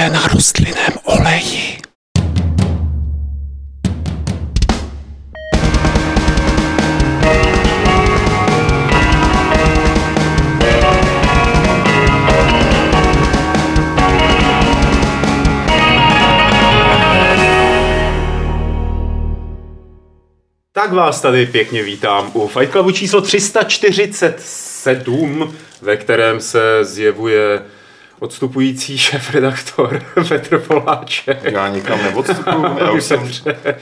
Pracujte na rostlinném oleji. Tak vás tady pěkně vítám u Fight Clubu číslo 347, ve kterém se zjevuje odstupující šéf-redaktor Petr Poláček. Já nikam neodstupuju, já už jsem,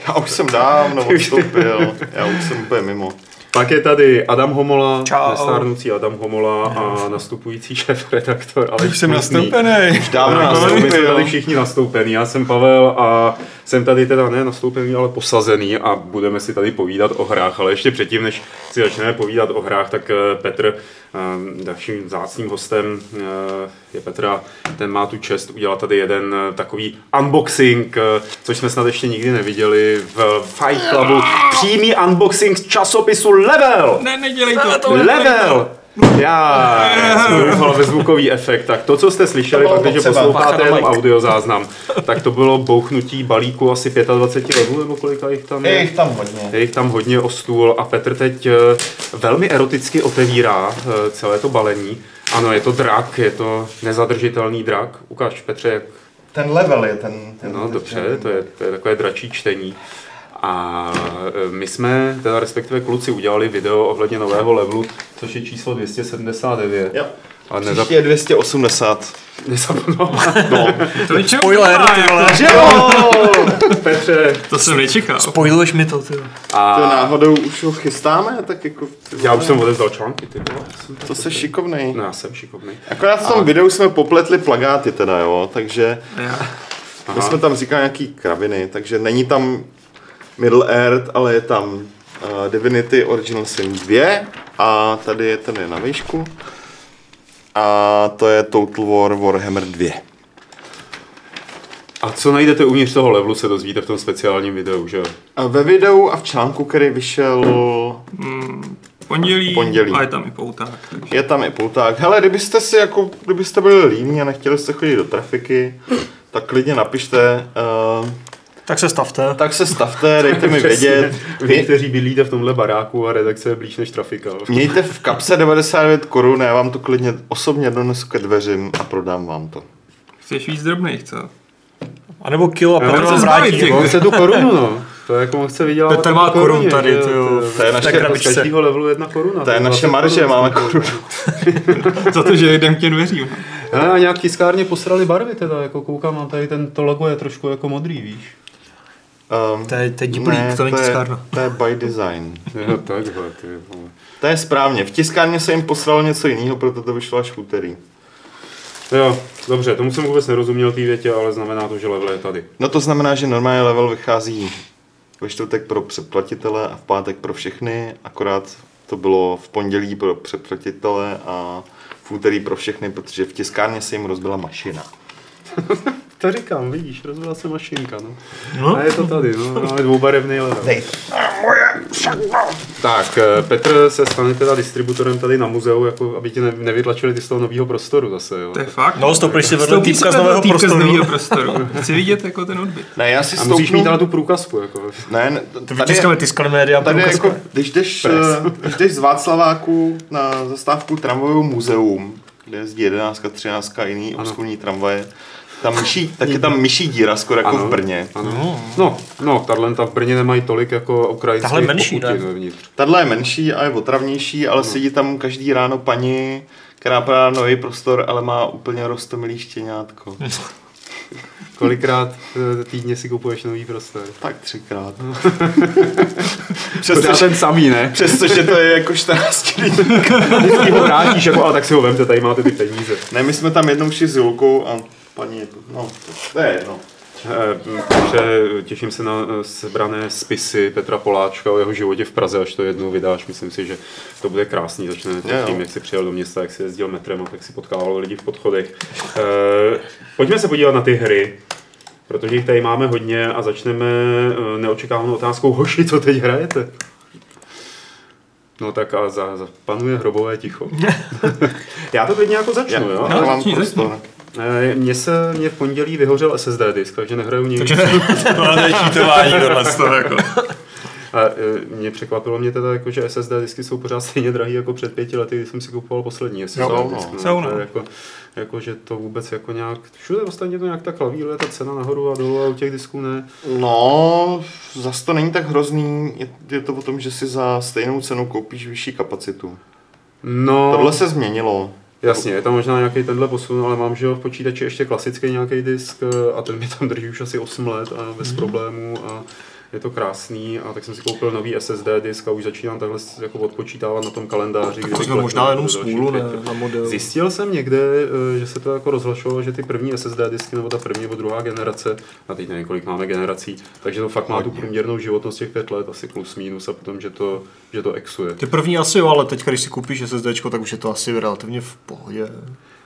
já už jsem dávno odstoupil, já už jsem úplně mimo. Pak je tady Adam Homola, Čau. nestárnoucí Adam Homola a nastupující šéf-redaktor Aleš Už jsem nastoupený. Už dávno No, my jsme tady nastoupil. všichni nastoupený. Já jsem Pavel a jsem tady teda ne nastoupený, ale posazený a budeme si tady povídat o hrách. Ale ještě předtím, než si začneme povídat o hrách, tak eh, Petr, eh, dalším vzácným hostem eh, je Petra. Ten má tu čest udělat tady jeden takový unboxing, což jsme snad ještě nikdy neviděli v Fight Clubu. Přímý unboxing z časopisu Level! Ne, nedělej to. Level! Já jsem doufal ve zvukový efekt. Tak to, co jste slyšeli, protože posloucháte jenom audiozáznam, tak to bylo bouchnutí balíku asi 25 levů, nebo kolika jich tam Je je? jich tam hodně. Je jich tam hodně o stůl a Petr teď eh, velmi eroticky otevírá eh, celé to balení. Ano, je to drak, je to nezadržitelný drak. Ukáž Petře, jak Ten level je ten... ten No dobře, to je, to je takové dračí čtení. A e, my jsme, teda respektive kluci, udělali video ohledně nového levelu, což je číslo 279. Jo. A nezap... Příště je 280. nezapomínám. No. To je Spoiler, ty vole. jo! Petře, To jsem nečekal. Spojiluješ mi to, ty. vole. To a náhodou už ho chystáme, tak jako... já už jsem odevzdal články, ty vole. To jsi šikovnej. No já jsem šikovný. Akorát v tom videu jsme popletli plagáty teda, jo, takže Já. my jsme tam říkali nějaký kraviny, takže není tam Middle Earth, ale je tam uh, Divinity Original Sin 2 a tady je ten je na výšku a to je Total War Warhammer 2. A co najdete uvnitř toho levelu, se dozvíte v tom speciálním videu, že jo? A ve videu a v článku, který vyšel, Pondělí, Pondělí. a je tam i pouták. Takže. je tam i pouták. Hele, kdybyste si jako, kdybyste byli líní a nechtěli jste chodit do trafiky, tak klidně napište, uh, Tak se stavte. tak se stavte, dejte mi vědět. Vy, kteří bydlíte v tomhle baráku a redakce je blíž než trafika. Mějte v kapse 99 korun, já vám to klidně osobně donesu ke dveřím a prodám vám to. Chceš víc drobných, co? A nebo kilo a Petr to zbavit vrátí. On chce tu korunu, no. To je jako on chce vydělat. Petr má korun tady, ty jo. To je naše- Z každého levelu jedna koruna. To je naše 20 marže, máme korunu. Za to, že jdem k těm dveřím. Hele, a nějak tiskárně posrali barvy teda, jako koukám, mám tady ten, to logo je trošku jako modrý, víš? Um, To je- to je to není je, tiskárna. to je by design. Jo, takhle, ty. To je správně. V tiskárně se jim poslalo něco jiného, proto to vyšlo až v úterý. Jo, dobře, tomu jsem vůbec nerozuměl té větě, ale znamená to, že level je tady. No to znamená, že normálně level vychází ve čtvrtek pro předplatitele a v pátek pro všechny, akorát to bylo v pondělí pro předplatitele a v úterý pro všechny, protože v tiskárně se jim rozbila mašina. To říkám, vidíš, rozbila se mašinka, no. No. A je to tady, no, máme dvoubarevný level. Dej. Tak, eh, Petr se stane teda distributorem tady na muzeu, jako aby ti ne- nevytlačili ty z toho nového prostoru zase, jo. To je fakt. No, stoupíš si vedle týpka z nového týpka z prostoru. nového prostoru. Chci vidět jako ten odbyt. Ne, já si A musíš stoupnu... mít tu průkazku, jako. Ne, tady, vytiskneme tiskali média. tady průkazka. jako, když jdeš, eh, když jdeš z Václaváku na zastávku tramvajového muzeum, kde jezdí 11, 13 a jiný obskurní tramvaje, tam myší, tak je tam myší díra skoro jako Ano. v Brně. Ano. No, no, tahle ta v Brně nemají tolik jako ukrajinských Tahle menší, pochutin ne? vevnitř. Tahle je menší a je otravnější, ale sedí tam každý ráno paní, která má nový prostor, ale má úplně rostomilý štěňátko. Kolikrát eh, týdně si kupuješ nový prostor? Tak třikrát. Přestože Přestože, ten samý, ne? přestože to je jako 14 lidí. Vždycky ho vrátíš, jako, ale tak si ho vemte, tady máte ty peníze. Ne, my jsme tam jednou šli s Julkou a paní, no, to je jedno. Eh, Takže těším se na eh, sebrané spisy Petra Poláčka o jeho životě v Praze, až to jednou vydáš. Myslím si, že to bude krásný. Začne Jo, jo. tím, jak si přijel do města, jak si jezdil metrem a tak si potkával lidi v podchodech. Eh, Pojďme se podívat na ty hry, protože jich tady máme hodně a začneme eh, neočekávanou otázkou. Hoši, co teď hrajete? No tak a za, za panuje hrobové ticho. Já to klidně jako začnu, jo? Já No, začni, prostor. začni. Eh, Mně se mě v pondělí vyhořel SSD disk, takže nehraju nic. Takže to je cheatování tohle z toho, jako. A e, mě překvapilo mě teda, jako, že SSD disky jsou pořád stejně drahý jako před pěti lety, kdy jsem si kupoval poslední SSD Jo, no. disk. Je no. jako, jako, že to vůbec jako nějak, všude ostatně to nějak tak lavíruje ta cena nahoru a dolů a u těch disků ne. No, zas to není tak hrozný, je, je to o tom, že si za stejnou cenu koupíš vyšší kapacitu. No, Tohle se změnilo. Jasně, je tam možná nějaký tenhle posun, ale mám, že jo, v počítači ještě klasický nějaký disk e, a ten mi tam drží už asi 8 let a bez problémů a je to krásný a tak jsem si koupil nový SSD disk a už začínám takhle jako odpočítávat na tom kalendáři. kdy To jsme možná jenom smůlu ne, na model. Zjistil jsem někde, eh, že se to jako rozhlašovalo, že ty první SSD disky, nebo ta první nebo druhá generace, a teď nevím, kolik máme generací, takže to fakt má tu průměrnou životnost těch pět let, asi plus minus, a potom, že to, že to exuje. Ty první asi jo, ale teď, když si koupíš SSD, tak už je to asi relativně v pohodě.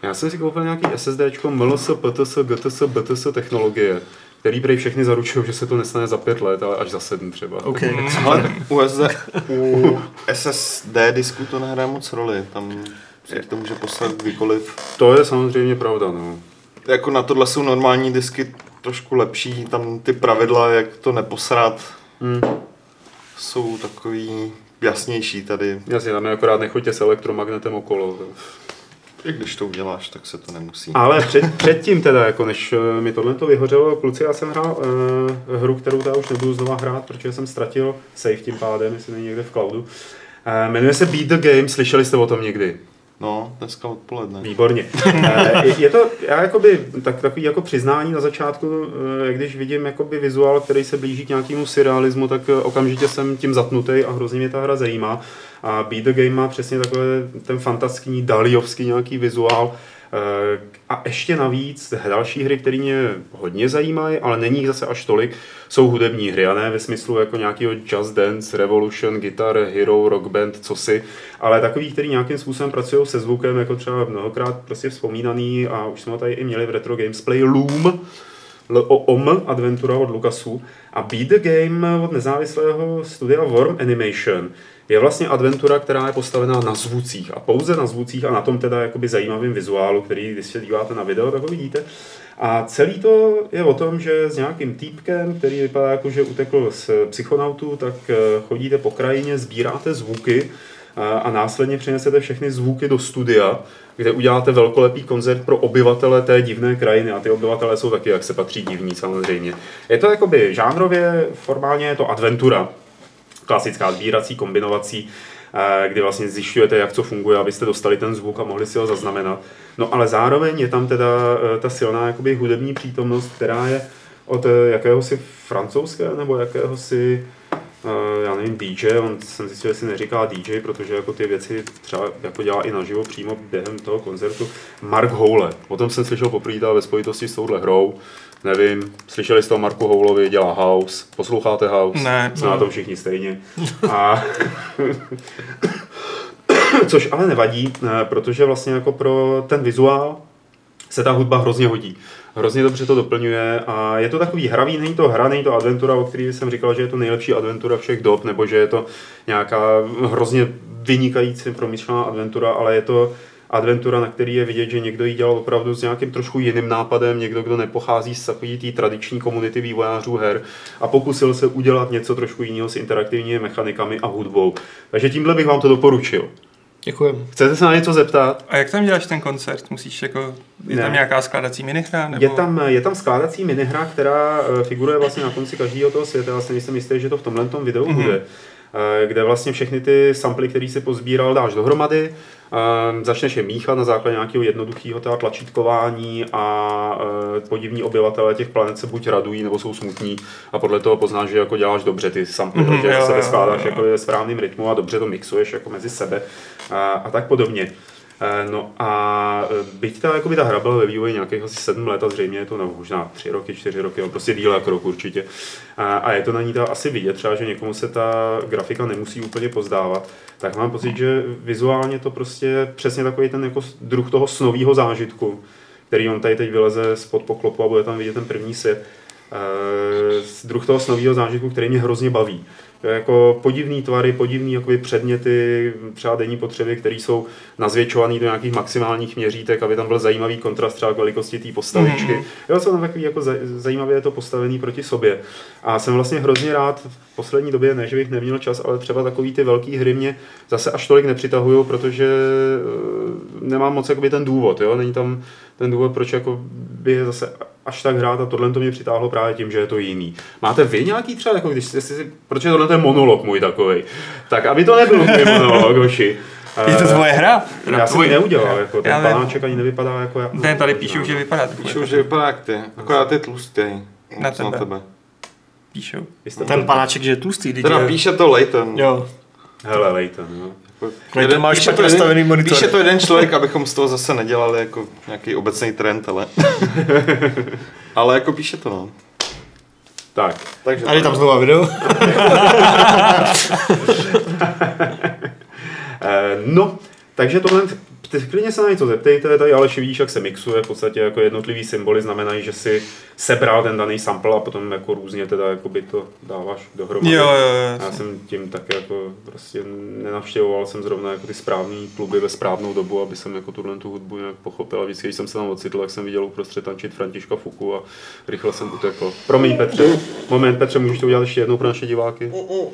Já jsem si koupil nějaký SSD, MLS, PTS, GTS, BTS technologie, který prej všechny zaručují, že se to nestane za pět let, ale až za sedm třeba. OK. Ale u, SD, u SSD disku to nehraje moc roli, tam si to může poslat kdykoliv. To je samozřejmě pravda, no. Jako na tohle jsou normální disky trošku lepší, tam ty pravidla, jak to neposrat, Hmm. jsou takový jasnější tady. Jasně, tam je akorát nechoďte s elektromagnetem okolo. I když to uděláš, tak se to nemusí. Ale před, předtím teda, jako než eh, mi tohle to vyhořelo, kluci, já jsem hrál uh, hru, kterou teda už nebudu znova hrát, protože jsem ztratil save tím pádem, jestli není někde v cloudu. Uh, jmenuje se Beat the Game, slyšeli jste o tom někdy? No, dneska odpoledne. Výborně. Eh, je, to, já jakoby, tak, takový jako přiznání na začátku, eh, když vidím jakoby vizuál, který se blíží k nějakému surrealismu, tak eh, okamžitě jsem tím zatnutý a hrozně mě ta hra zajímá. A Beat the Game má přesně takové ten fantastický, daliovský nějaký vizuál. Eh, A ještě navíc další hry, které mě hodně zajímají, ale není jich zase až tolik, jsou hudební hry, a ne ve smyslu jako nějakého Just Dance, Revolution, Guitar, Hero, Rock Band, co si, ale takový, který nějakým způsobem pracují se zvukem, jako třeba mnohokrát prostě vzpomínaný a už jsme ho tady i měli v Retro Gamesplay Loom, L-O-M, Adventura od Lucasu a Beat the Game od nezávislého studia Worm Animation je vlastně adventura, která je postavená na zvucích a pouze na zvucích a na tom teda jakoby zajímavým vizuálu, který když se díváte na video, tak ho vidíte. A celý to je o tom, že s nějakým týpkem, který vypadá jako, že utekl z psychonautů, tak eh, chodíte po krajině, sbíráte zvuky a, následně přinesete všechny zvuky do studia, kde uděláte velkolepý koncert pro obyvatele té divné krajiny a ty obyvatele jsou taky, jak se patří, divní samozřejmě. Je to jakoby žánrově, formálně je to adventura, klasická sbírací, kombinovací, eh, kdy vlastně zjišťujete, jak co funguje, abyste dostali ten zvuk a mohli si ho zaznamenat. No ale zároveň je tam teda eh, ta silná jakoby hudební přítomnost, která je od eh, jakéhosi francouzského nebo jakéhosi já nevím, DJ, on jsem zjistil, že si neříká DJ, protože jako ty věci třeba jako dělá i naživo přímo během toho koncertu. Mark Houle, o tom jsem slyšel poprvé ve spojitosti s touhle hrou. Nevím, slyšeli jste o Marku Houlovi, dělá House, posloucháte House? Ne. Jsme na tom všichni stejně. A Což ale nevadí, eh, protože vlastně jako pro ten vizuál se ta hudba hrozně hodí. Hrozně dobře to doplňuje a je to takový hravý, není to hra, není to adventura, o který jsem říkal, že je to nejlepší adventura všech dob, nebo že je to nějaká hrozně vynikající promyšlená adventura, ale je to adventura, na který je vidět, že někdo ji dělal opravdu s nějakým trošku jiným nápadem, někdo, kdo nepochází z takové té tradiční komunity vývojářů her a pokusil se udělat něco trošku jiného s interaktivními mechanikami a hudbou. Takže tímhle bych vám to doporučil. Děkujem. Chcete se na něco zeptat? A jak tam děláš ten koncert? Musíš jako, je Ne. tam nějaká skládací minihra? Nebo... Je tam, je tam skládací minihra, která eh, figuruje vlastně na konci každého toho světa. Já si nejsem jistý, že to v tomhle tom videu Mhm. bude. eh, Kde vlastně všechny ty samply, které si pozbíral, dáš dohromady, eh, začneš je míchat na základě nějakého jednoduchého teda tlačítkování a eh, podivní obyvatele těch planet se buď radují, nebo jsou smutní a podle toho poznáš, že jako děláš dobře ty samply, Mhm, protože jo, se jo, skládáš jo, jako ve správném rytmu a dobře to mixuješ jako mezi sebe a, a tak podobně. Eh, No a eh, byť ta, jakoby ta hra byla ve vývoji nějakých asi sedm let a zřejmě je to no, možná tři roky, čtyři roky, no, prostě díl jak rok určitě. A, a je to na ní ta asi vidět, třeba, že někomu se ta grafika nemusí úplně pozdávat, tak mám pocit, že vizuálně to prostě přesně takový ten jako druh toho snového zážitku, který on tady teď vyleze spod poklopu a bude tam vidět ten první svět. Eh, druh toho snového zážitku, který mě hrozně baví. Jako podivný tvary, podivný jakoby předměty, třeba denní potřeby, které jsou nazvětšované do nějakých maximálních měřítek, aby tam byl zajímavý kontrast třeba k velikosti té postavičky. Mm. Jo, jsou tam takový jako zaj- zajímavě je to postavený proti sobě. A jsem vlastně hrozně rád v poslední době, ne, že bych neměl čas, ale třeba takový ty velké hry mě zase až tolik nepřitahují, protože eh, nemám moc jakoby ten důvod, jo? není tam ten důvod, proč jako by je zase až tak hrát a tohle to mě přitáhlo právě tím, že je to jiný. Máte vy nějaký třeba, jako když jste si, protože tohle je monolog můj takový, tak aby to nebyl můj monolog, hoši. Je to tvoje hra? Já jsem ji neudělal, jako ten Já vím. panáček ani nevypadá jako já. Ne, tady píšou, že vypadá tak. Píšou, že vypadá jak ty, akorát je tlustý. Na Moc Na tebe. tebe. Píšou. Jste Ten panáček, že je tlustý, Teda je- píše to Leighton. Jo. Hele, Leighton, jo. Leighton má píše špatně to jeden- nastavený monitor. Píše to jeden člověk, abychom z toho zase nedělali jako nějaký obecný trend, ale... ale jako píše to, no. Tak, Takže A je tam znova video. Eh, no, takže tohle, ty klidně se na něco zeptejte, tady Aleš vidíš, jak se mixuje, v podstatě jako jednotlivý symboly znamenají, že si sebral ten daný sample a potom jako různě teda jako by to dáváš dohromady. Jo, jo, jo. Já jsem tím také jako prostě nenavštěvoval jsem zrovna jako ty správné kluby ve správnou dobu, aby jsem jako tuhle tu hudbu nějak pochopil a vždycky, když jsem se tam ocitl, tak jsem viděl uprostřed tančit Františka Fuku a rychle jsem utekl. Promiň Petře, moment Petře, můžeš to udělat ještě jednou pro naše diváky?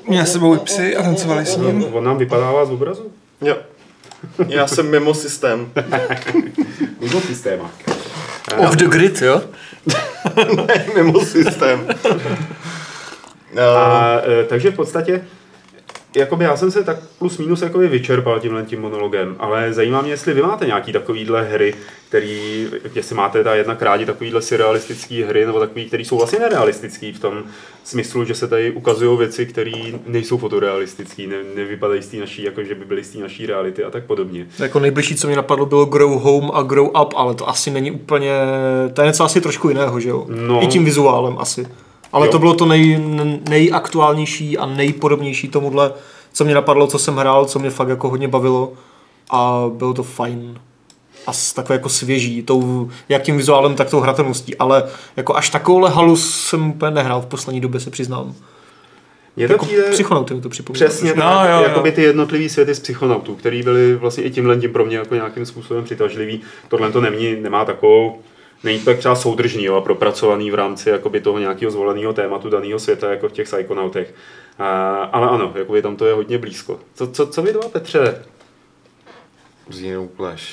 Měl s sebou i psy a tancovali s ním. On nám vypadává z obrazu? Jo. Já jsem mimo systém. Mimo systémák. Off the grid, jo? ne, mimo systém. Uh, A, e, takže v podstatě, jakoby já jsem se tak plus minus jakoby vyčerpal tímhle tím monologem, ale zajímá mě, jestli vy máte nějaký takovýhle hry, který, jestli máte ta jednak rádi takovýhle surrealistický hry, nebo takový, který jsou vlastně nerealistický v tom smyslu, že se tady ukazují věci, které nejsou fotorealistické, ne, nevypadají z té naší, jako že by byly z té naší reality a tak podobně. Jako nejbližší, co mi napadlo, bylo Grow Home a Grow Up, ale to asi není úplně, to je něco asi trošku jiného, že jo? No. I tím vizuálem asi. Ale Jo. to bylo to nej, nejaktuálnější a nejpodobnější tomuhle, co mě napadlo, co jsem hrál, co mě fakt jako hodně bavilo a bylo to fajn. A s- takové jako svěží, tou, jak tím vizuálem, tak tou hratelností, ale jako až takovouhle halu jsem úplně nehrál v poslední době, se přiznám. Je to Jako přijde, psychonauty mi to připomíná. Přesně No, tak, jo, jo. ty jednotlivý světy z psychonautů, který byly vlastně i tímhle tím pro mě jako nějakým způsobem přitažlivý. Tohle to nemí, nemá takovou, není to tak třeba soudržný jo, a propracovaný v rámci jakoby toho nějakého zvoleného tématu daného světa, jako v těch psychonautech. A, ale ano, jakoby tam to je hodně blízko. Co, co, co vy dva, Petře? Zínou Clash.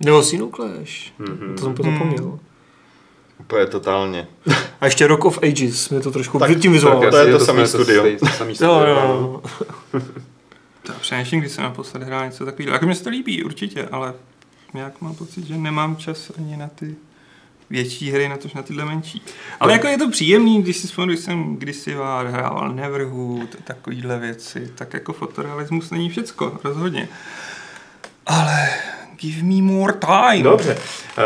Jo, Sinu Clash. Mhm. To jsem zapomněl. Úplně totálně. A ještě Rock of Ages, mě to trošku Tak- tím asi to je to studio. stej- to samý Jo, studio, jo, jo. To přemýšlím, když jsem naposled hrál něco takového. Jako mě se to líbí, určitě, ale nějak mám pocit, že nemám čas ani na ty větší hry, na tož na tyhle menší. Ale jako je to příjemný, když si vzpomenu, když jsem kdysi vár hrával Neverhood, takovýhle věci, tak jako fotorealismus není všecko, rozhodně. Ale give me more time. Dobře.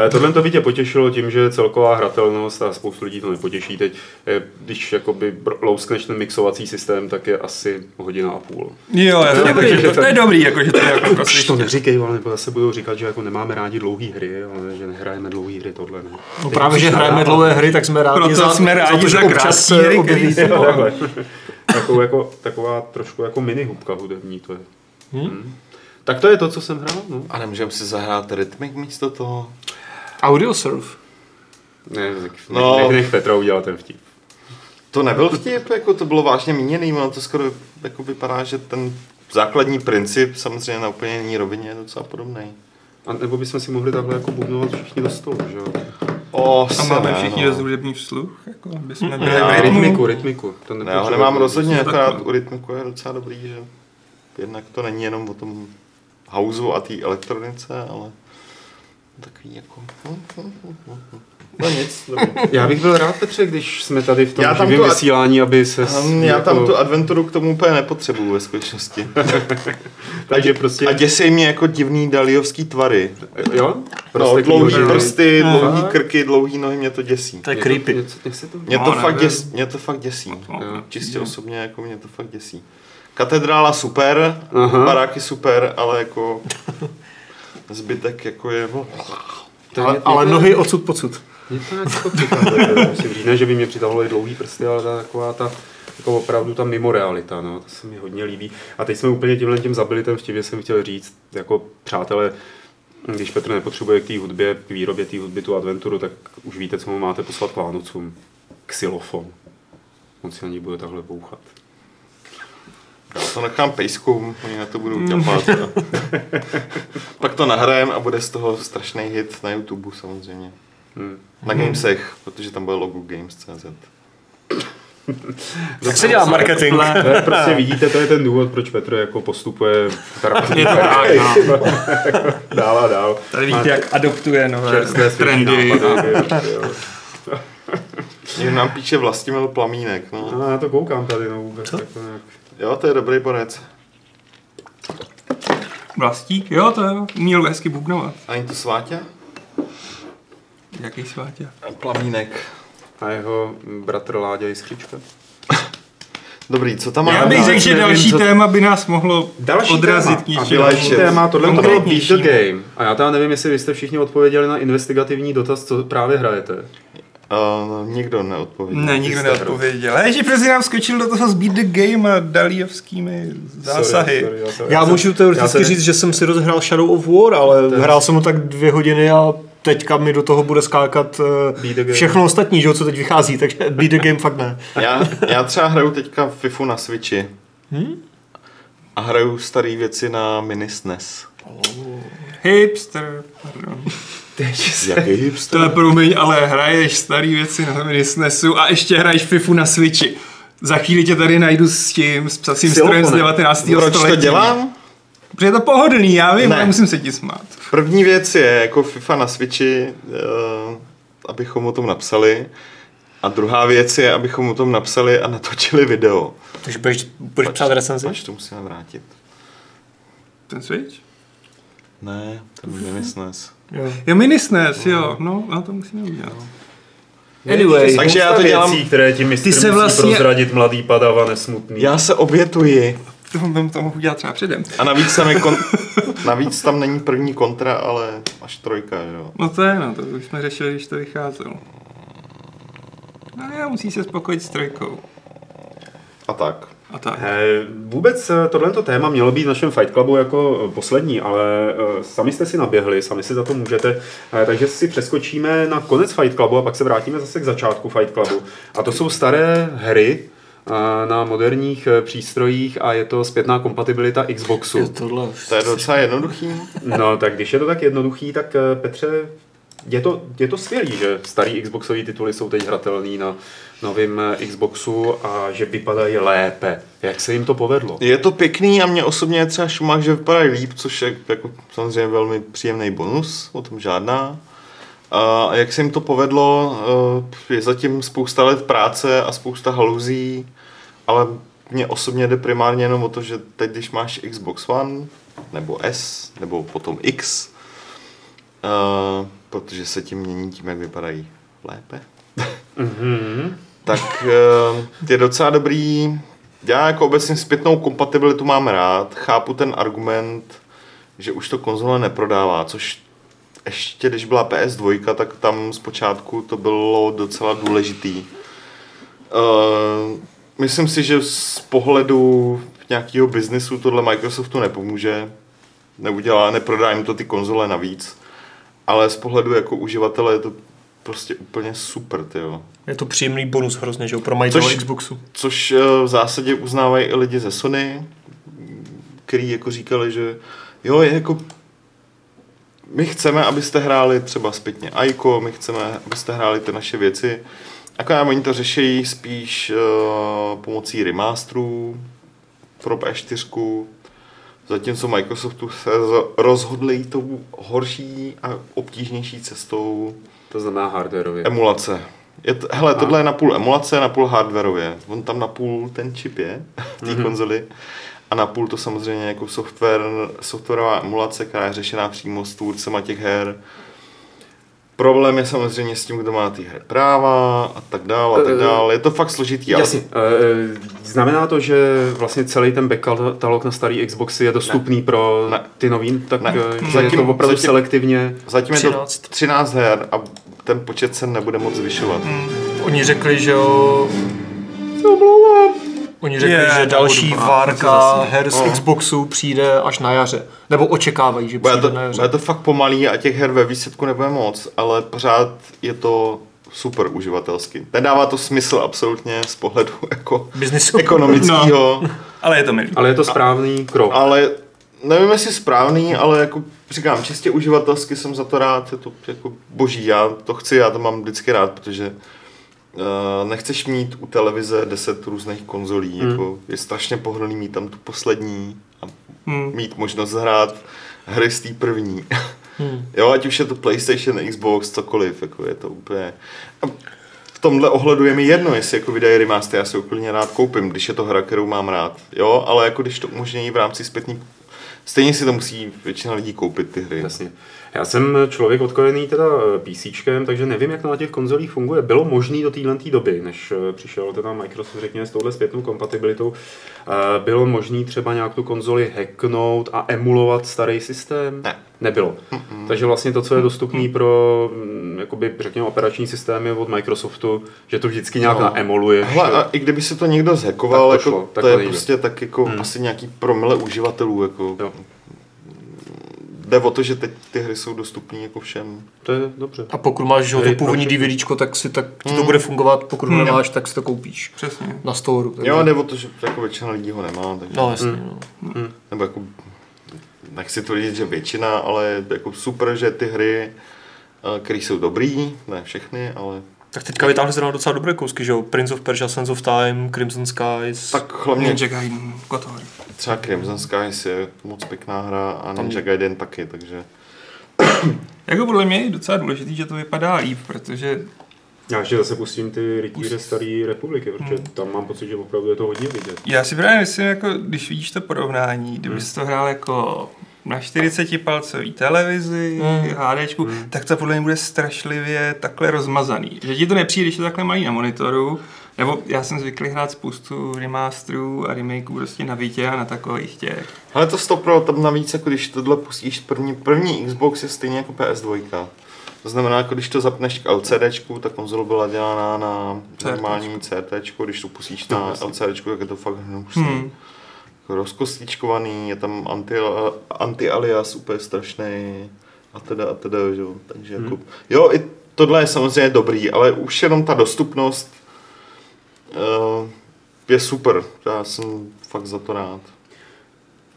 Eh, Tohle to by tě potěšilo tím, že celková hratelnost a spoustu lidí to nepotěší teď. eh, Když jakoby louskneš ten mixovací systém, tak je asi hodina a půl. Jo, jasně, takže to, to, je dobrý, jako, že to je jako prostě to neříkej, ale nebo zase budou říkat, že jako nemáme rádi dlouhé hry, ale že nehrajeme dlouhé hry, tohle ne. No právě, že hrajeme dlouhé hry, tak jsme rádi Proto za, jsme rádi za to, že za občas se hry, objeví. který. Takovou jako, taková trošku jako mini hubka hudební to je. Hmm? Tak to je to, co jsem hrál. No. A nemůžeme si zahrát Rhythmic místo toho? Audiosurf. Ne, tak No. no. nech, nech Petra udělat ten vtip. To nebyl vtip, jako to bylo vážně míněný, ono to skoro jako vypadá, že ten základní princip samozřejmě na úplně jiný rovině je docela podobný. A nebo bychom si mohli takhle jako bubnovat všichni do stolu, že jo? O, A se máme ne, všichni no. hudební vsluch, jako aby jsme byli Ne, rytmiku, rytmiku. To Ne, já ho nemám rozhodně, akorát u rytmiku je docela dobrý, že jednak to není jenom o tom houseu a té elektronice, ale takový jako... No nic, dobrý. Já bych byl rád, Petře, když jsme tady v tom Já tam živém tu- vysílání, aby se... Um, já tam tu adventuru k tomu úplně nepotřebuju ve skutečnosti. Takže prostě... A děsej mě jako divný daliovský tvary. Jo? No, Prostě dlouhý klíže. prsty, No. dlouhý krky, dlouhý nohy, mě to děsí. To je Mě creepy. něco- něco to- Mě to, No, fakt nevím. děsí, mě to fakt děsí. No, Čistě osobně jako mě to fakt děsí. Katedrála super, Aha. baráky super, ale jako zbytek jako je... To Ale, mě- ale mě nohy odsud pocud. Mě to jako musím říct. Ne, že by mě přitahovalo i dlouhý prsty, ale ta, taková ta jako opravdu ta mimo realita, no, to se mi hodně líbí. A teď jsme úplně tímhle tím zabili ten vtip, jsem chtěl říct, jako přátelé, když Petr nepotřebuje k té hudbě, k výrobě té hudby tu adventuru, tak už víte, co mu máte poslat k Vánocům. Xylofon. On si na ní bude takhle bouchat. Já to nechám pejskům, oni na to budou ťapat. a- Pak to nahrajem a bude z toho strašný hit na YouTube samozřejmě. Hmm. Na Gamesech, protože tam bude logo Games.cz. Tak se dělá marketing. Je prostě vidíte, to je ten důvod, proč Petr jako postupuje no. dál a dál. Tady vidíte, jak adoptuje nové trendy. Někdo nám píše Vlastimil Plamínek, no. No, já to koukám tady, no vůbec. Jako nějak. Jo, to je dobrý borec. Vlastík, jo, to jo. Uměl hezky bubnovat. Ani to Sváťa? Jaký svátě. Plamínek. A jeho bratr Láďa Jiskřička. Dobrý, co tam Já máme? bych dál? řekl, že další co- téma by nás mohlo odrazit k téma. A něčemu. další téma, tohle to bylo Beat the Game. A já teda nevím, jestli vy jste všichni odpověděli na investigativní dotaz, co právě hrajete. Uh, nikdo neodpověděl. Ne, nikdo neodpověděl. Ale že prostě nám skočil do toho s Beat the Game a Daliovskými zásahy. Sorry, sorry, já, se- Já se- můžu já teoreticky se- říct, že jsem si rozhrál Shadow of War, ale hrál jsem ho tak dvě hodiny a teďka mi do toho bude skákat eh, Beat the Game. všechno ostatní, že jo, co teď vychází, takže Beat the Game fakt ne. Já, já třeba hraju teďka FIFU na Switchi. A hraju staré věci na mini Hipster. Pardon. Jaký hipster? Tohle promiň, ale hraješ starý věci na mini SNESu a ještě hraješ FIFU na Switchi. Za chvíli tě tady najdu s tím, s psacím strojem z Xylofonem. 19. Proč to století. dělám? Protože je to pohodlný, já vím, Ne. ale musím se ti smát. První věc je jako FIFA na Switchi, uh, abychom o tom napsali. A druhá věc je, abychom o tom napsali a natočili video. Takže budeš, budeš psát recenzi? Až to musíme vrátit. Ten Switch? Ne, ten mini SNES. Jo. Je mini SNES, jo, no, a to musíme udělat. Anyway, Takže já to dělám- Věcí, které ti mistr Ty se musí vlastně- prozradit mladý padava nesmutný. Já se obětuji. To bym to mohl udělat třeba předem. A navíc tam, je kon... navíc tam není první kontra, ale až trojka, jo. No to je, no, to už jsme řešili, když to vycházelo. No já musí se spokojit s trojkou. A tak. A tak. Eh, Vůbec eh, tohleto téma mělo být v našem Fight Clubu jako eh, poslední, ale sami jste si naběhli, sami si za to můžete, takže si přeskočíme na konec Fight Clubu a pak se vrátíme zase k začátku Fight Clubu. A to jsou staré hry na moderních přístrojích a je to zpětná kompatibilita Xboxu. tohle. To je docela jednoduchý. No, tak když je to tak jednoduchý, tak Petře, je to, je to skvělý, že starý Xboxové tituly jsou teď hratelný na novém eh, Xboxu a že vypadají lépe. Jak se jim to povedlo? Je to pěkný a mě osobně je třeba šumák, že vypadají líp, což je jako samozřejmě velmi příjemný bonus, o tom žádná. A jak se jim to povedlo, eh, je zatím spousta let práce a spousta haluzí, ale mně osobně jde primárně jenom o to, že teď, když máš Xbox One, nebo S, nebo potom X, eh, protože se tím mění tím, jak vypadají lépe, Mm-hmm. tak eh, je docela dobrý. Já jako obecně zpětnou kompatibilitu mám rád. Chápu ten argument, že už to konzole neprodává, což ještě když byla PS2, tak tam zpočátku to bylo docela důležitý. Uh, myslím si, že z pohledu nějakého biznesu tohle Microsoftu nepomůže. Neudělá, neprodá jim to ty konzole navíc. Ale z pohledu jako uživatele je to prostě úplně super, tyjo. Je to příjemný bonus hrozně, že jo, pro majitele Což- Xboxu. Což eh, v zásadě uznávají i lidi ze Sony, který jako říkali, že jo, je jako my chceme, abyste hráli třeba zpětně Aiko, my chceme, abyste hráli ty naše věci. Akorát oni to řeší spíš uh, pomocí remasterů pro P4, zatímco Microsoftu se rozhodli jít tou horší a obtížnější cestou To znamená hardwareově. Emulace. Je to, hele, tohle je na půl emulace, na půl hardwareově. On tam na půl ten čip je v té mm-hmm. konzoli. A na půl to samozřejmě jako software, softwarová emulace, která je řešená přímo s tvůrcema těch her. Problém je samozřejmě s tím, kdo má ty hry práva a tak dále a tak Eh, dále. Je to fakt složitý. ale- Jasně. Eh, Znamená to, že vlastně celý ten backkatalog na starý Xboxy je dostupný pro Ne. ty nový, tak Ne. eh, že je Zatím- to opravdu zatím- selektivně. Zatím je to 13. 13 her a ten počet se nebude moc zvyšovat. Oni řekli, že jo, Oni řekli, Je, že další várka her z Xboxu přijde až na jaře. Nebo očekávají, že Bude přijde to, na jaře. bude to fakt pomalý a těch her ve výsledku nebude moc, ale pořád je to super uživatelsky. Nedává to smysl absolutně z pohledu jako ekonomického, Ale je to milý. Ale je to správný krok. ale nevím, jestli správný, ale jako říkám, čistě uživatelsky jsem za to rád, je to jako boží, já to chci, já to mám vždycky rád, protože nechceš mít u televize 10 různých konzolí, hmm. jako je strašně pohodlný mít tam tu poslední a Hmm. mít možnost hrát hry z té první. Hmm. Jo, ať už je to PlayStation, Xbox, cokoliv, jako je to úplně... A v tomhle ohledu je mi jedno, jestli jako vydají remaster, já si úplně rád koupím, když je to hra, kterou mám rád. Jo, ale jako když to umožnění v rámci zpětní... Stejně si to musí většina lidí koupit ty hry. Jasně. Já jsem člověk odkojený teda PCčkem, takže nevím, jak to na těch konzolích funguje. Bylo možné do téhle doby, než eh, přišel teda Microsoft, řekněme, s touhle zpětnou kompatibilitou, eh, bylo možné třeba nějak tu konzoli hacknout a emulovat starý systém? Ne. Nebylo. Takže vlastně to, co je dostupné pro, mm, jakoby, řekněme, operační systémy od Microsoftu, že to vždycky nějak No. naemuluješ. Hele, a i kdyby si to někdo zhackoval, Tak to jako, šlo, tak to to je nejde. prostě tak jako Hmm. asi nějaký promile uživatelů. Jako. Jo. Jde o to, že teď ty hry jsou dostupné jako všem. To je dobře. A pokud máš že, jo, Hej, to původní? DVDčko, tak si tak ti to Hmm. bude fungovat, pokud ho Hmm. nemáš, tak si to koupíš Přesně. na storu. Takže... Jo, jde o to, že jako většina lidí ho nemá. Takže... No jasně. Hmm. No. nebo jako, nechci tvrdit, že většina, ale jako super, že ty hry, které jsou dobrý, ne všechny, ale Tak teďka vytáhli zrovna docela dobré kousky, že jo? Prince of Persia, Sense of Time, Crimson Skies. tak hlavně Ninja Gaiden. Třeba Crimson Skies je moc pěkná hra a Tam- Ninja Gaiden taky, takže Jako podle mě je docela důležitý, že to vypadá líp, protože Já ještě zase pustím ty rytíře staré republiky, protože tam mám pocit, že opravdu je to hodně vidět. já si právě myslím, jako, když vidíš to porovnání, kdybys to hrál jako na 40 palcový televizi, Hmm. HDčku, tak to podle mě bude strašlivě takhle rozmazaný. Že ti to nepřijde, když je to takhle malý na monitoru, nebo já jsem zvyklý hrát spoustu remasterů a remakeů prostě na Vitě a na takových těch. Ale to stopro tam navíc, jako když tohle pustíš první, první Xbox je stejně jako PS2. To znamená, jako když to zapneš k LCDčku, ta konzole byla dělaná na normální CT, když to pustíš na No. LCDčku, tak je to fakt hnusný. Hmm. Jako rozkostlíčkovaný, je tam anti, anti-alias úplně strašný a teda a teda, že jo. Takže jako, jo, i tohle je samozřejmě dobrý, ale už jenom ta dostupnost je super. Já jsem fakt za to rád.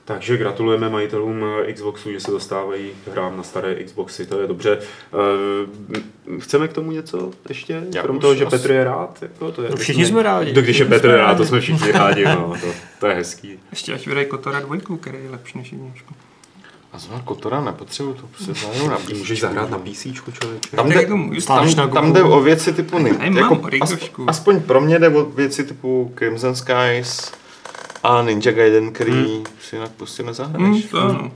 Takže gratulujeme majitelům eh, Xboxu, že se dostávají k hrám na staré Xboxy, to je dobře. Eh, Chceme k tomu něco ještě? Já Krom toho, že asi- Petr je rád? Jako, to je, No, všichni jsme rádi. To, když je Petr rád, to jsme všichni rádi, no, to, to je hezký. Ještě ať vydají Kotora dvojku, který je lepší než jedničku. A zrovna Kotora nepotřebuju, to prostě zahraju na Ty můžeš zahrát na PC, člověče. Tam jde, Stáváš tam, tam jde o věci typu... Mám jako, Ringošku. aspoň pro mě jde o věci typu Crimson Skies a Ninja Gaiden, který hmm. si jinak prostě nezahraješ. Hmm, to ano.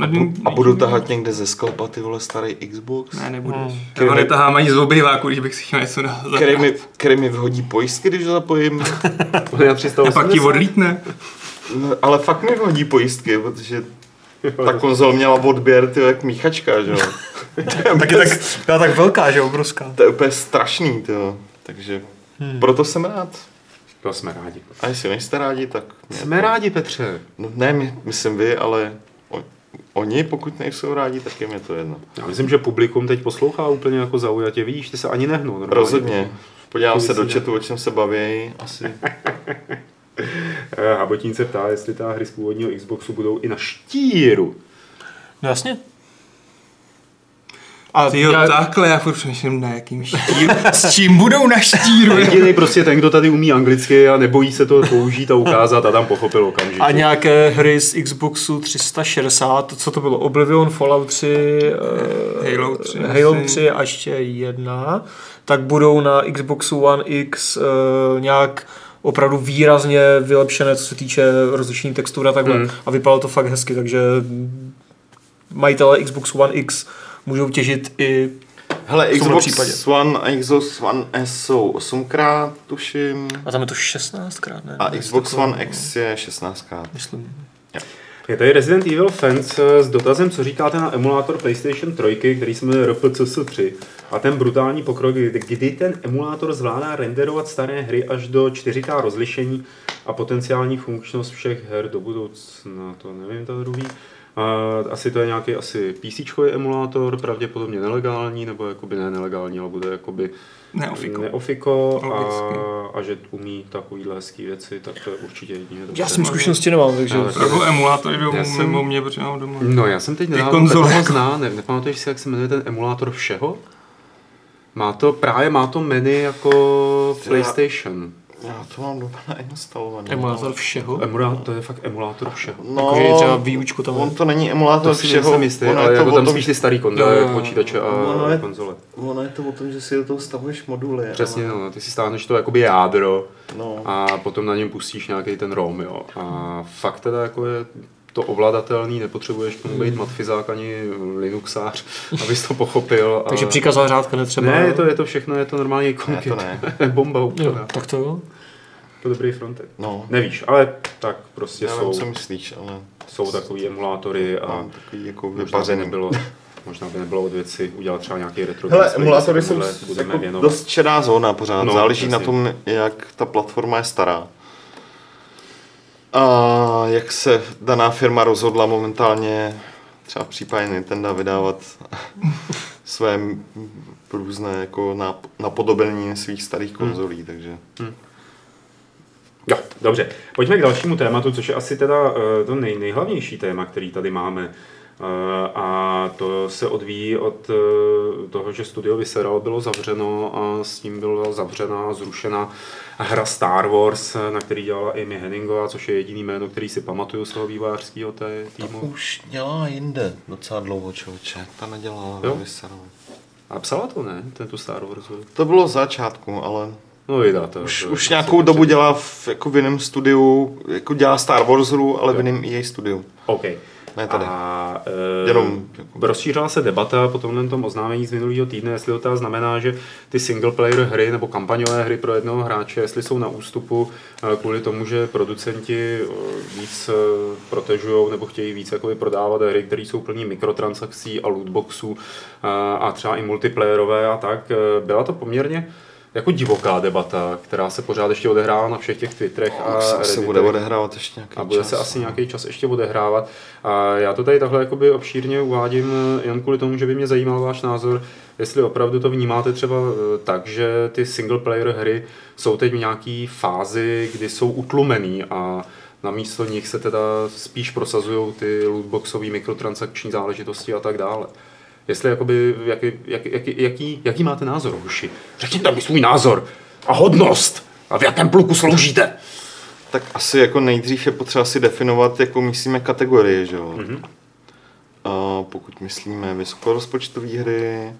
A, bu- a budu tahat někde ze sklepa ty vole starý Xbox, Ne, nebudeš. Hmm. Já ho netahám ani z obyváku, když bych si chtěl něco na který mi, který mi vyhodí pojistky, když ho zapojím. A pak ti odlítne. No, ale fakt mi vyhodí pojistky, protože ta konzol měla odběr, ty jak míchačka, že jo. Tak je tak, byla tak velká, že jo, obrovská. To je úplně strašný, ty jo. Takže hmm. proto jsem rád. To jsme rádi. A jestli nejste rádi, tak... Jsme to- rádi, Petře. No, ne, my, myslím vy, ale o, oni, pokud nejsou rádi, tak jim je to jedno. Já myslím, že publikum teď poslouchá úplně jako zaujatě. Vidíš, ty se ani nehnou. normálně. Rozhodně. Podívám se do chatu, o čem se baví. Asi. Eh, Habotín se ptá, jestli ta hry z původního Xboxu budou i na štíru. No jasně. A Ty jo, já, takhle, já furt přemýšlím, na jakým štíru, s čím budou na štíru. Jediný prostě ten, kdo tady umí anglicky a nebojí se to použít a ukázat a tam pochopil okamžitě. a nějaké hry z Xboxu 360, co to bylo? Oblivion, Fallout 3, eh, Halo 3, Halo asi. 3 a ještě jedna, tak budou na Xboxu One X eh, nějak opravdu výrazně vylepšené, co se týče rozlišení textur a takhle. Hmm. A vypadalo to fakt hezky, takže majitelé Xbox One X můžou těžit i Hele, Xbox případě. One a Xbox One S jsou 8krát, tuším. a tam je to 16krát, ne? A Xbox One X je 16krát. Myslím. Je tady Resident Evil Fans eh, s dotazem, co říkáte na emulátor PlayStation 3, který se jmenuje RPCS 3. A ten brutální pokrok, kdy, ten emulátor zvládá renderovat staré hry až do 4K rozlišení a potenciální funkčnost všech her do budoucna. To nevím, to druhý. Asi to je nějaký asi PC emulátor, pravděpodobně nelegální, nebo jakoby ne nelegální, ale bude jakoby Neofiko. neofiko a, a, že umí takovýhle hezký věci, tak to je určitě jedině dobře. Já tím zkušenosti nemám, takže... Ale- Jako emulátory jdou Já jsem- mimo mě, protože mám doma. No já jsem teď nedávno konzole toho zná, ne, nepamatuješ si, jak se jmenuje ten emulátor všeho? Má to, právě má to menu jako PlayStation. Já to mám doma nainstalovaný. Emulátor všeho? Emulátor, to je fakt emulátor všeho. No, Jakože třeba výučku tam on to není emulátor To si všeho, nejsem jistý, ono ale je to jako o tam tom, spíš ty starý konzole, Jo, jo, jo. počítače a Ono je- konzole. ono je to o tom, že si do toho stavuješ moduly. Přesně, ale, no, ty si stáhneš to jakoby jádro no. a potom na něm pustíš nějaký ten ROM, jo. A fakt teda jako je to ovladatelný, nepotřebuješ k tomu být matfizák ani Linuxář, abys to pochopil. Takže příkazová řádka netřeba. Ne, je to, je to všechno, je to normální Ne, ikonky. to ne. Bomba úplně. Jo, tak to jo. To dobrý frontek. No. Nevíš, ale tak prostě Já jsou, vím, co myslíš, ale jsou takový emulátory a mám takový jako možná by vypařený. nebylo, možná by nebylo od věci udělat třeba nějaký retro. Hele, emulátory jsou jako věnovat. dost čedá zóna pořád, No, no, záleží přesně. na tom, jak ta platforma je stará. A jak se daná firma rozhodla momentálně, třeba v případě Nintendo, vydávat své různé jako nap- napodobení svých starých konzolí, takže... Jo, dobře. Pojďme k dalšímu tématu, což je asi teda eh, to nej, nejhlavnější téma, který tady máme. Eh, A to se odvíjí od eh, toho, že studio Visceral bylo zavřeno a s tím byla zavřena, zrušena hra Star Wars, na který dělala Amy Henningová, což je jediný jméno, který si pamatuju z toho vývojářského té týmu. Už dělá jinde docela dlouho, člověče. Ta nedělala Jo? Vyserovi. A psala to, ne? Ten tu Star Wars. To bylo z začátku, ale No vydá to. už, to, už to nějakou si dobu dělá v, jako v jiném studiu, jako dělá Star Wars hru, ale v jiném EA studiu. OK. Ne tady. A, e, Jenom rozšířila se debata po tomhle tom oznámení z minulého týdne, jestli to teda znamená, že ty single player hry nebo kampaňové hry pro jednoho hráče, jestli jsou na ústupu e, kvůli tomu, že producenti e, víc e, protežují nebo chtějí víc jakoby prodávat hry, které jsou plní mikrotransakcí a lootboxů a třeba i multiplayerové a tak. Byla to poměrně jako divoká debata, která se pořád ještě odehrává na všech těch Twitterech a a se asi bude odehrávat ještě nějaký A bude čas. se asi nějaký čas ještě odehrávat. A já to tady takhle jakoby obšírně uvádím eh, jen kvůli tomu, že by mě zajímal váš názor, jestli opravdu to vnímáte třeba eh, tak, že ty single player hry jsou teď v nějaký fázi, kdy jsou utlumený a na místo nich se teda spíš prosazují ty lootboxové mikrotransakční záležitosti a tak dále. Jestli jakoby, jaký, jak, jaký, jaký, jaký máte názor, hoši? Řekněte mi svůj názor a hodnost a v jakém pluku sloužíte. Tak asi jako nejdřív je potřeba si definovat, jako myslíme kategorie, že jo. Mhm. A pokud myslíme vysokorozpočtové hry,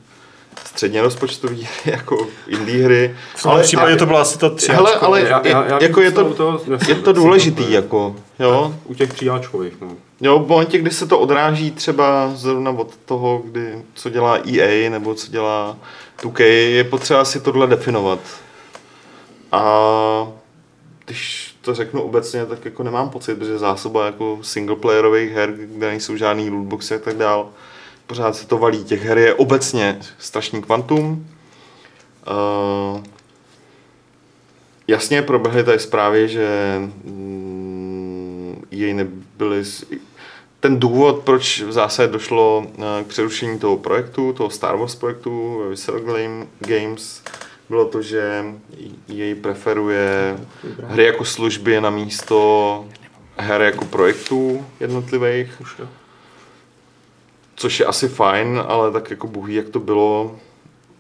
středně rozpočtové hry, jako indie hry. V tom případě to byla asi ta tři. Hele, ale Já- já- já jako je to, toho, je to důležitý, jako, jo. U těch přijáčkových, no. Jo, v momentě, kdy se to odráží třeba zrovna od toho, kdy, co dělá EA nebo co dělá 2K, je potřeba si tohle definovat. A když to řeknu obecně, tak jako nemám pocit, že zásoba jako singleplayerových her, kde nejsou žádný lootboxy a tak dál, pořád se to valí. Těch her je obecně strašný kvantum. Uh, jasně proběhly tady zprávy, že mm, jej nebyly... Ten důvod, proč v zásadě došlo eh, k přerušení toho projektu, toho Star Wars projektu Visceral Game- Games, bylo to, že jej preferuje hry jako služby na místo her jako projektů jednotlivých. Což je asi fajn, ale tak jako bohý, jak to bylo.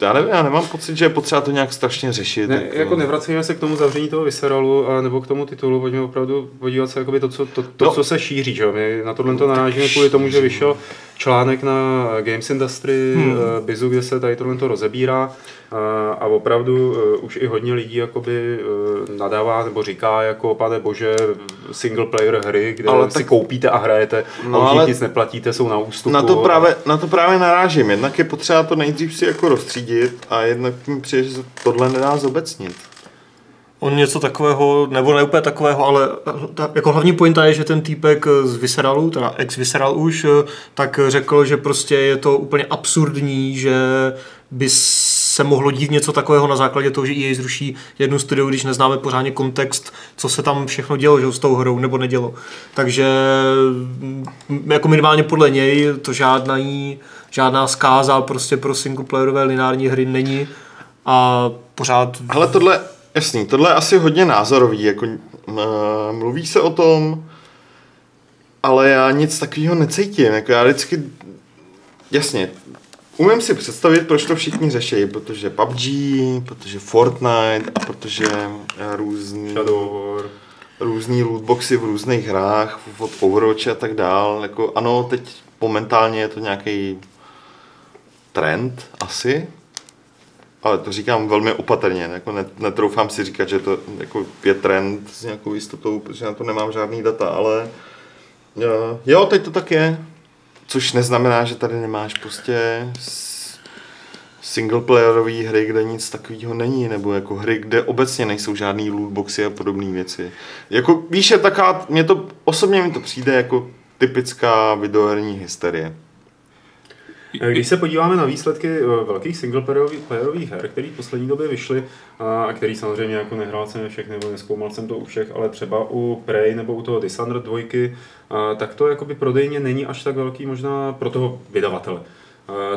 Já nevím, já nemám pocit, že je potřeba to nějak strašně řešit. Ne, jako nevracíme se k tomu zavření toho Visceralu a nebo k tomu titulu, pojďme opravdu podívat se jakoby to, co, to, to No. co se šíří. Že? My na tohle to narážíme kvůli tomu, že vyšel článek na Games Industry, hmm. Bizu, kde se tady tohle to rozebírá a, a opravdu uh, už i hodně lidí jakoby nadává nebo říká jako, pane bože, single player hry, kde Ale si tak- koupíte a hrajete, No, a ale- nic neplatíte, jsou na ústupu. Na to, právě, na to právě narážím. Jednak je potřeba to nejdřív si jako rozstřídit a jednak mi přijde, že tohle nedá zobecnit. On něco takového, nebo ne úplně takového, ale ta, jako hlavní pointa je, že ten týpek z Visceralu, teda ex-Visceral už, tak řekl, že prostě je to úplně absurdní, že by se mohlo dít něco takového na základě toho, že EA zruší jednu studiu, když neznáme pořádně kontext, co se tam všechno dělo že, s tou hrou, nebo nedělo. Takže mm, jako minimálně podle něj to žádná, žádná zkáza prostě pro singleplayerové lineární hry není a pořád... Ale tohle, jasný, tohle je asi hodně názorový, jako mluví se o tom, ale já nic takového necítím, jako já vždycky, jasně, umím si představit, proč to všichni řeší, protože PUBG, protože Fortnite a protože eh, různý, Shadow War. různý lootboxy v různých hrách, od Overwatch a tak dál. Jako, ano, teď momentálně je to nějaký trend asi, ale to říkám velmi opatrně, jako net, netroufám si říkat, že to jako je trend s nějakou jistotou, protože na to nemám žádný data, ale jo, jo, teď to tak je. Což neznamená, že tady nemáš prostě singleplayerové hry, kde nic takového není, nebo jako hry, kde obecně nejsou žádný lootboxy a podobné věci. Jako víš, je taká, mě to, osobně mi to přijde jako typická videoherní hysterie. Když se podíváme na výsledky eh, velkých singleplayerových her, které v poslední době vyšly, a který samozřejmě jako nehrál jsem všechny, nebo neskoumal jsem to u všech, ale třeba u Prey nebo u toho Dishonored 2, tak to jakoby prodejně není až tak velký možná pro toho vydavatele.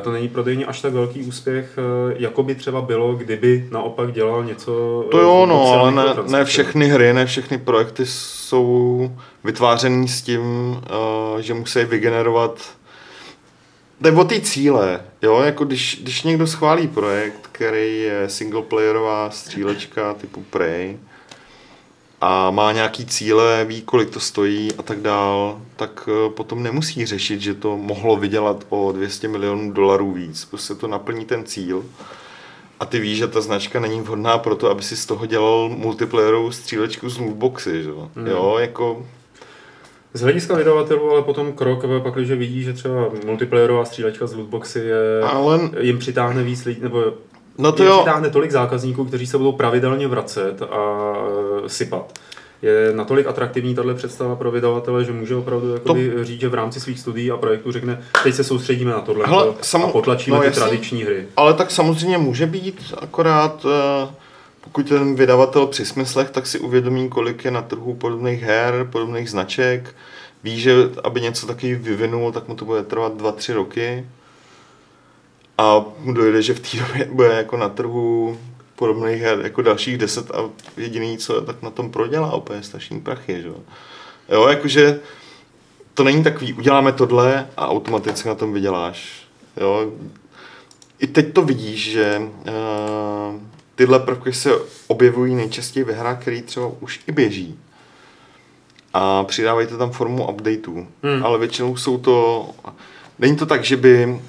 To není prodejně až tak velký úspěch, eh, jako by třeba bylo, kdyby naopak dělal něco... To jo, no, ale ne, ne všechny hry, ne všechny projekty jsou vytvářený s tím, eh, že musí vygenerovat Jde o ty cíle, jo, jako když, když někdo schválí projekt, který je singleplayerová střílečka typu Prey a má nějaký cíle, ví, kolik to stojí a tak dál, tak eh, potom nemusí řešit, že to mohlo vydělat o 200 milionů dolarů víc. Prostě to naplní ten cíl a ty víš, že ta značka není vhodná pro to, aby si z toho dělal multiplayerovou střílečku z lootboxy, že? Hmm. jo, jako z hlediska vydavatelů, ale potom krok, pak, když vidí, že třeba multiplayerová střílečka z lootboxy je, ale... jim přitáhne víc lidí, nebo no to jim jo. přitáhne tolik zákazníků, kteří se budou pravidelně vracet a sypat. Je natolik atraktivní tahle představa pro vydavatele, že může opravdu to... říct, že v rámci svých studií a projektů řekne, teď se soustředíme na tohle Hele, sam... a potlačíme no, ty jasný, tradiční hry. Ale tak samozřejmě může být, akorát uh pokud ten vydavatel při smyslech, tak si uvědomí, kolik je na trhu podobných her, podobných značek. Ví, že aby něco taky vyvinul, tak mu to bude trvat 2-3 roky. A mu dojde, že v té době bude jako na trhu podobných her jako dalších 10 a jediný, co tak na tom prodělá úplně strašný prachy, že? Jo, jakože to není takový, uděláme tohle a automaticky na tom vyděláš. Jo. I teď to vidíš, že uh, tyhle prvky se objevují nejčastěji ve hrách, které třeba už i běží. A přidávají to tam formu updateů. Hmm. Ale většinou jsou to... Není to tak, že by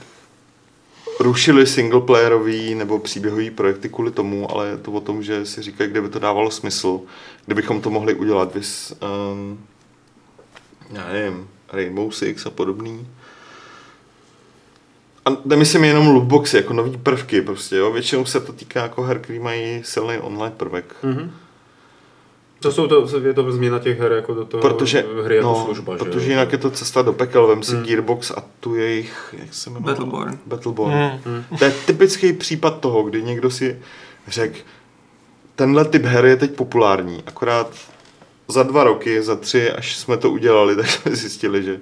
rušili singleplayerový nebo příběhový projekty kvůli tomu, ale je to o tom, že si říkají, kde by to dávalo smysl, kdybychom to mohli udělat. Vys, um, já nevím, Rainbow Six a podobný. A nemyslím jenom lootboxy, jako nový prvky prostě, jo. Většinou se to týká jako her, který mají silný online prvek. Mm-hmm. To jsou to, je to změna těch her jako do toho protože, hry jako no, služba, Protože že? jinak je to cesta do pekel, vem si mm. Gearbox a tu jejich, jak se jmenuje? Battleborn. Battleborn. Mm. To je typický případ toho, kdy někdo si řekl, tenhle typ her je teď populární, akorát za dva roky, za tři, až jsme to udělali, tak jsme zjistili, že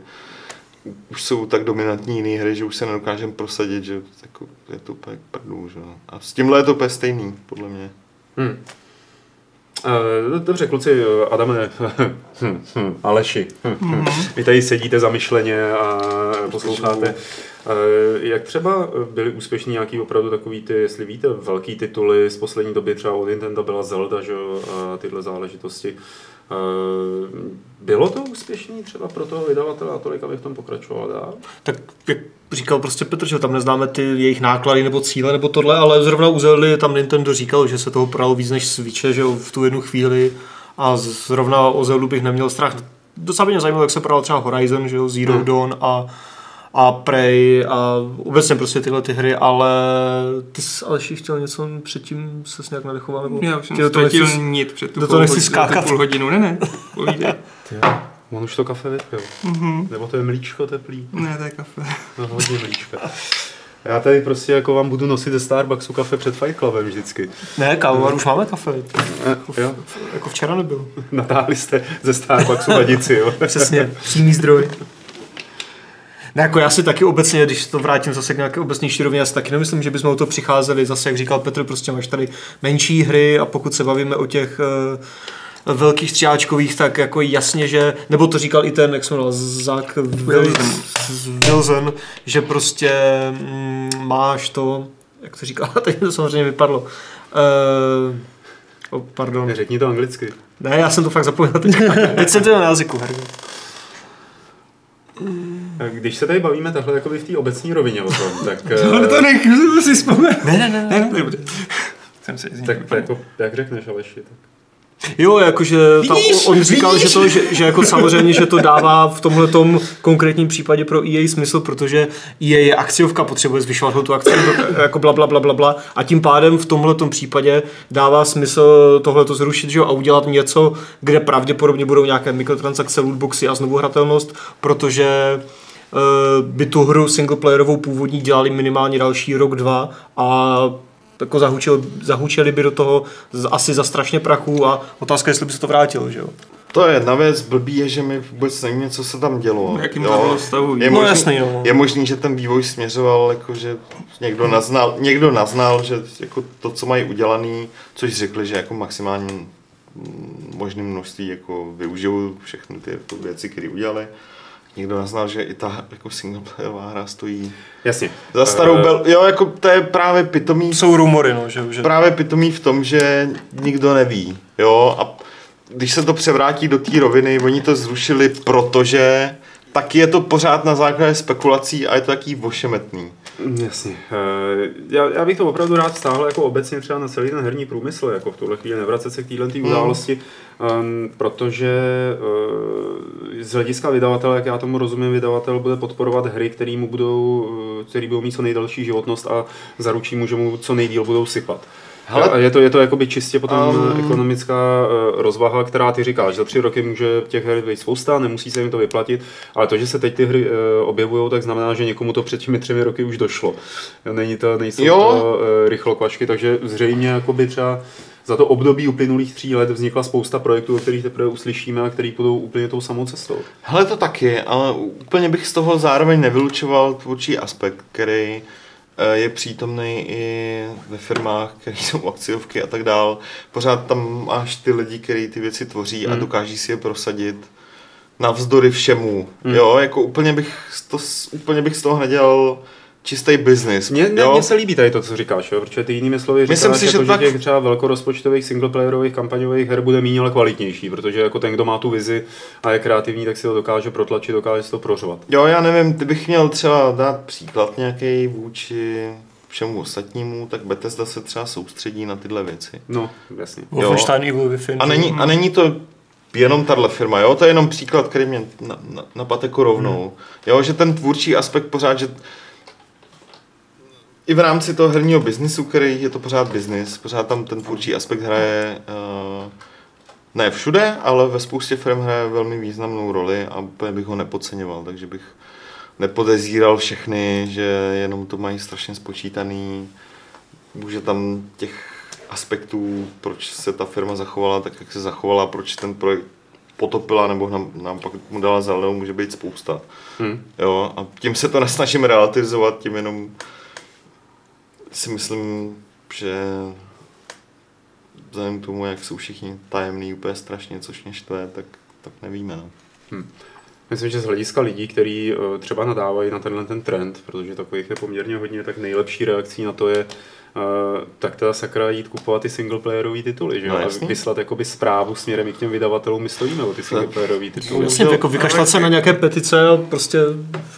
už jsou tak dominantní jiné hry, že už se nedokážeme prosadit, že jako, je to úplně prdů. Že? A s tímhle je to úplně stejný, podle mě. Hmm. Dobře, kluci, Adame, Aleši, mm-hmm. vy tady sedíte zamyšleně a posloucháte. Jak třeba byly úspěšní nějaký opravdu takový ty, jestli víte, velký tituly z poslední doby, třeba od Nintendo byla Zelda, že, a tyhle záležitosti. Bylo to úspěšný třeba pro toho vydavatele a tolik, aby v tom pokračoval dál? Tak jak říkal prostě Petr, že tam neznáme ty jejich náklady nebo cíle nebo tohle, ale zrovna u Zeldy tam Nintendo říkal, že se toho pralo víc než Switche, že v tu jednu chvíli a zrovna o Zeldu bych neměl strach. Docela mě zajímalo, jak se pral třeba Horizon, že jo, Zero hmm. Dawn a a Prey a obecně prostě tyhle ty hry, ale ty jsi Aleši chtěl něco předtím se nějak nadechoval? Nebo Já už jsem Ty do toho ztratil nechci- nit před tu do toho nechci půl, skákat. půl hodinu. Ne, ne, povídej. On už to kafe vypil. Mhm. Nebo to je mlíčko teplý. Ne, to je kafe. No, hodně mlíčka. Já tady prostě jako vám budu nosit ze Starbucksu kafe před Fight Clubem vždycky. Ne, kávovar už máme kafe. Eh, jo, Jako včera nebyl. natáhli jste ze Starbucksu vadici, jo. Přesně, přímý zdroj. Ne, jako já si taky obecně, když to vrátím zase k nějaké obecnější rovině, já si taky nemyslím, že bychom o to přicházeli, zase jak říkal Petr, prostě máš tady menší hry a pokud se bavíme o těch uh, velkých stříháčkových, tak jako jasně, že, nebo to říkal i ten, jak jsme jmenoval, Zach Wilson, že prostě mm, máš to, jak to říkal, teď to samozřejmě vypadlo. Uh, oh, pardon. Řekni to anglicky. Ne, já jsem to fakt zapomněl teď. teď jsem to na jazyku. herně. Když se tady bavíme takhle jakoby v té obecní rovině o tom, tak, Ale to eh, nechci si vzpomenout. Ne, ne, ne. Ne, ne, dobře. Jsem se tak jako, jak řekneš Aleši, tak. Jo, jakože ta, Vidíš, on říkal, vidíš. že, to, že, že jako samozřejmě, že to dává v tomhle konkrétním případě pro EA smysl, protože EA je akciovka, potřebuje zvyšovat tu akci, jako bla, bla, bla, bla, bla, a tím pádem v tomhle případě dává smysl tohle to zrušit že jo, a udělat něco, kde pravděpodobně budou nějaké mikrotransakce, lootboxy a znovu hratelnost, protože eh, by tu hru singleplayerovou původní dělali minimálně další rok, dva a jako zahučil, zahučili by do toho z- asi za strašně prachu a otázka, jestli by se to vrátilo, že jo? To je jedna věc, blbý je, že mi vůbec nevíme, co se tam dělo. V jakým to bylo stavu. Je No možný, jasný, no. Je možný, že ten vývoj směřoval, jako že někdo naznal, někdo naznal, že jako to, co mají udělaný, což řekli, že jako maximální mm, možným množství jako využijou všechny ty jako věci, které udělali. Někdo naznal, že i ta jako singleplayerová hra stojí Jasně. za starou Eh, bel. Jo, jako to je právě pitomý Jsou rumory, no, že, že právě pitomý v tom, že nikdo neví. Jo, a když se to převrátí do té roviny, oni to zrušili, protože taky je to pořád na základě spekulací a je to taký vošemetný. Jasně. Eh, Já, já bych to opravdu rád stáhl jako obecně třeba na celý ten herní průmysl, jako v tuhle chvíli nevracet se k téhle tý události, um, protože uh, z hlediska vydavatele, jak já tomu rozumím, vydavatel bude podporovat hry, které mu budou, eh, který budou mít co nejdelší životnost a zaručí mu, že mu co nejdíl budou sypat. Hele- a je to, je to jakoby čistě potom Um. ekonomická uh, rozvaha, která ty říkáš, za tři roky může těch her být spousta, nemusí se jim to vyplatit, ale to, že se teď ty hry uh, objevují, tak znamená, že někomu to před těmi třemi roky už došlo. Není to, nejsou Jo. to uh, rychlokvačky, takže zřejmě jakoby třeba za to období uplynulých tří let vznikla spousta projektů, o kterých teprve uslyšíme a který půjdou úplně tou samou cestou. Hele, to taky, ale úplně bych z toho zároveň nevylučoval tvůrčí aspekt, který eh, je přítomný i ve firmách, které jsou akciovky a tak dál. Pořád tam máš ty lidi, kteří ty věci tvoří a Hmm. dokáží si je prosadit navzdory všemu. Hmm. Jo, jako úplně bych, to, úplně bych z toho nedělal čistý biznis. Mně, jo? se líbí tady to, co říkáš, jo? protože ty jinými slovy říkáš, Myslím si, že jako, tak- že těch třeba velkorozpočtových singleplayerových kampaňových her bude méně, ale kvalitnější, protože jako ten, kdo má tu vizi a je kreativní, tak si to dokáže protlačit, dokáže si to prořovat. Jo, já nevím, kdybych měl třeba dát příklad nějaký vůči všemu ostatnímu, tak Bethesda se třeba soustředí na tyhle věci. No, jasně. Wolfenstein Evil Within. A není, a není to jenom tahle firma, jo? To je jenom příklad, který mě na, na, napadl jako rovnou. Jo, že ten tvůrčí aspekt pořád, že i v rámci toho herního biznisu, který je to pořád biznis, pořád tam ten tvůrčí aspekt hraje uh, ne všude, ale ve spoustě firm hraje velmi významnou roli a úplně bych ho nepodceňoval, takže bych nepodezíral všechny, že jenom to mají strašně spočítaný, může tam těch aspektů, proč se ta firma zachovala tak, jak se zachovala, proč ten projekt potopila nebo nám, nám pak mu dala zelenou, může být spousta. Hm. Jo, a tím se to nesnažím relativizovat, tím jenom si myslím, že vzhledem k tomu, jak jsou všichni tajemní úplně strašně, což mě štve, tak, tak nevíme. No. Myslím, že z hlediska lidí, kteří eh, třeba nadávají na tenhle ten trend, protože takových je poměrně hodně, tak nejlepší reakcí na to je tak teda sakra jít kupovat ty singleplayerové tituly, že jo? No, a vyslat jakoby zprávu směrem i k těm vydavatelům, my stojíme o ty singleplayerové tituly. Jasně, jako vykašlat se na nějaké petice a prostě,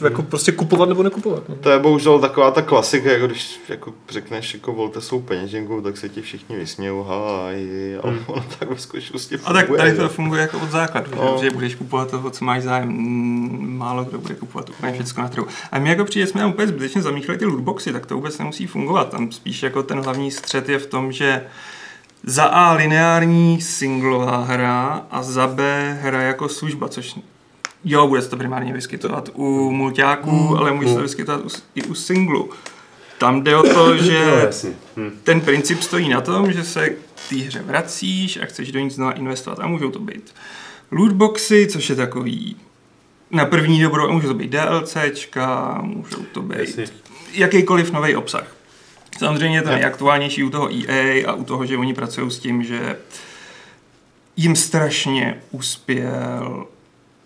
jako prostě kupovat nebo nekupovat. No. To je bohužel taková ta klasika, jako když jako řekneš, jako volte svou peněženku, tak se ti všichni vysmějou, ha, aj, ale ono tak ve skutečnosti A tak funguje, tady že? to funguje jako od základu, No. že, budeš kupovat toho, co máš zájem. Mm, Málo kdo bude kupovat úplně všechno na trhu. A my jako přijde jsme úplně zbytečně zamíchali ty lootboxy, tak to vůbec nemusí fungovat. Tam spíš jako ten hlavní střed je v tom, že za A lineární singlová hra a za B hra jako služba, což jo, bude se to primárně vyskytovat u mulťáků, ale může se to vyskytovat u- i u singlu. Tam jde o to, že No, jasně. Hm. ten princip stojí na tom, že se k té hře vracíš a chceš do ní znova investovat. A můžou to být lootboxy, což je takový na první dobro, a může to být DLCčka, můžou to být jakýkoliv nový obsah. Samozřejmě je to nejaktuálnější u toho EA a u toho, že oni pracují s tím, že jim strašně uspěl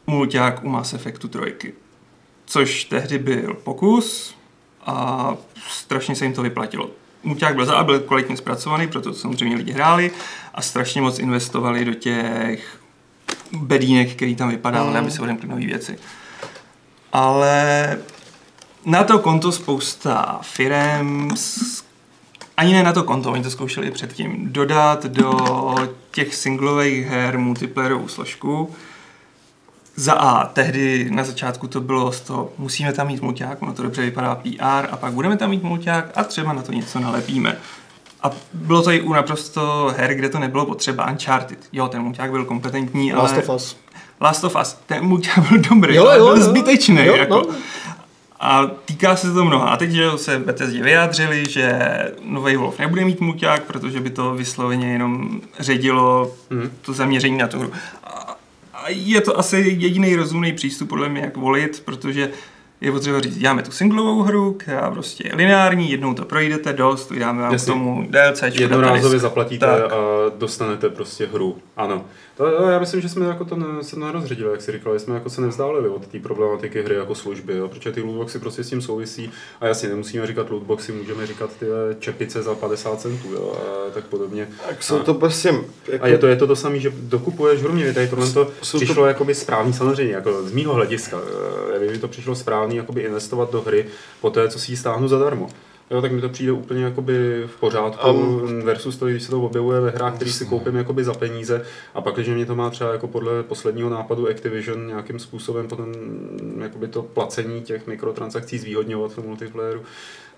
mulťák u Mass Effectu 3. Což tehdy byl pokus a strašně se jim to vyplatilo. Mulťák byl za A, byl kvalitně zpracovaný, proto to samozřejmě lidi hráli a strašně moc investovali do těch bedínek, který tam vypadávaly, aby se odemkly nové věci. Ale na to konto spousta firem, s- ani ne na to konto, oni to zkoušeli i předtím, dodat do těch singlových her multiplayerovou složku. Za A, tehdy na začátku to bylo z toho, musíme tam mít mulťák, ono to dobře vypadá PR, a pak budeme tam mít mulťák a třeba na to něco nalepíme. A bylo to i u naprosto her, kde to nebylo potřeba. Uncharted. Jo, ten mulťák byl kompetentní, ale... Last of Us. Last of Us. Ten mulťák byl dobrý, Jo, ale jo, byl jo. zbytečný. Jo, jako. no. A týká se to mnoha. A teď že se Bethesdě vyjádřili, že nový Wolf nebude mít muťák, protože by to vysloveně jenom ředilo Mhm. to zaměření na tu hru. A, a je to asi jediný rozumný přístup podle mě, jak volit, protože je potřeba říct, děláme tu singlovou hru, která prostě je lineární, jednou to projdete dost, vydáme vám k Jasně. tomu DLC, Jednorázově zaplatíte Tak. a dostanete prostě hru. Ano. To, já myslím, že jsme jako to ne, se nerozředili, jak si říkal, že jsme jako se nevzdálili od té problematiky hry jako služby, jo? protože ty lootboxy prostě s tím souvisí a jasně nemusíme říkat lootboxy, můžeme říkat ty čepice za 50 centů jo? a tak podobně. Tak jsou to prostě... Jako, A je to, je to to samé, že dokupuješ hru, mě tady tohle to Jsou to- přišlo jakoby správný samozřejmě, jako z mýho hlediska. eh, Já vím, že to přišlo správný jakoby investovat do hry po té, co si ji stáhnu zadarmo. Jo, tak mi to přijde úplně jakoby v pořádku Um, versus to, když se to objevuje ve hrách, který si koupím jakoby za peníze a pak, když mě to má třeba jako podle posledního nápadu Activision nějakým způsobem potom jakoby to placení těch mikrotransakcí zvýhodňovat v multiplayeru,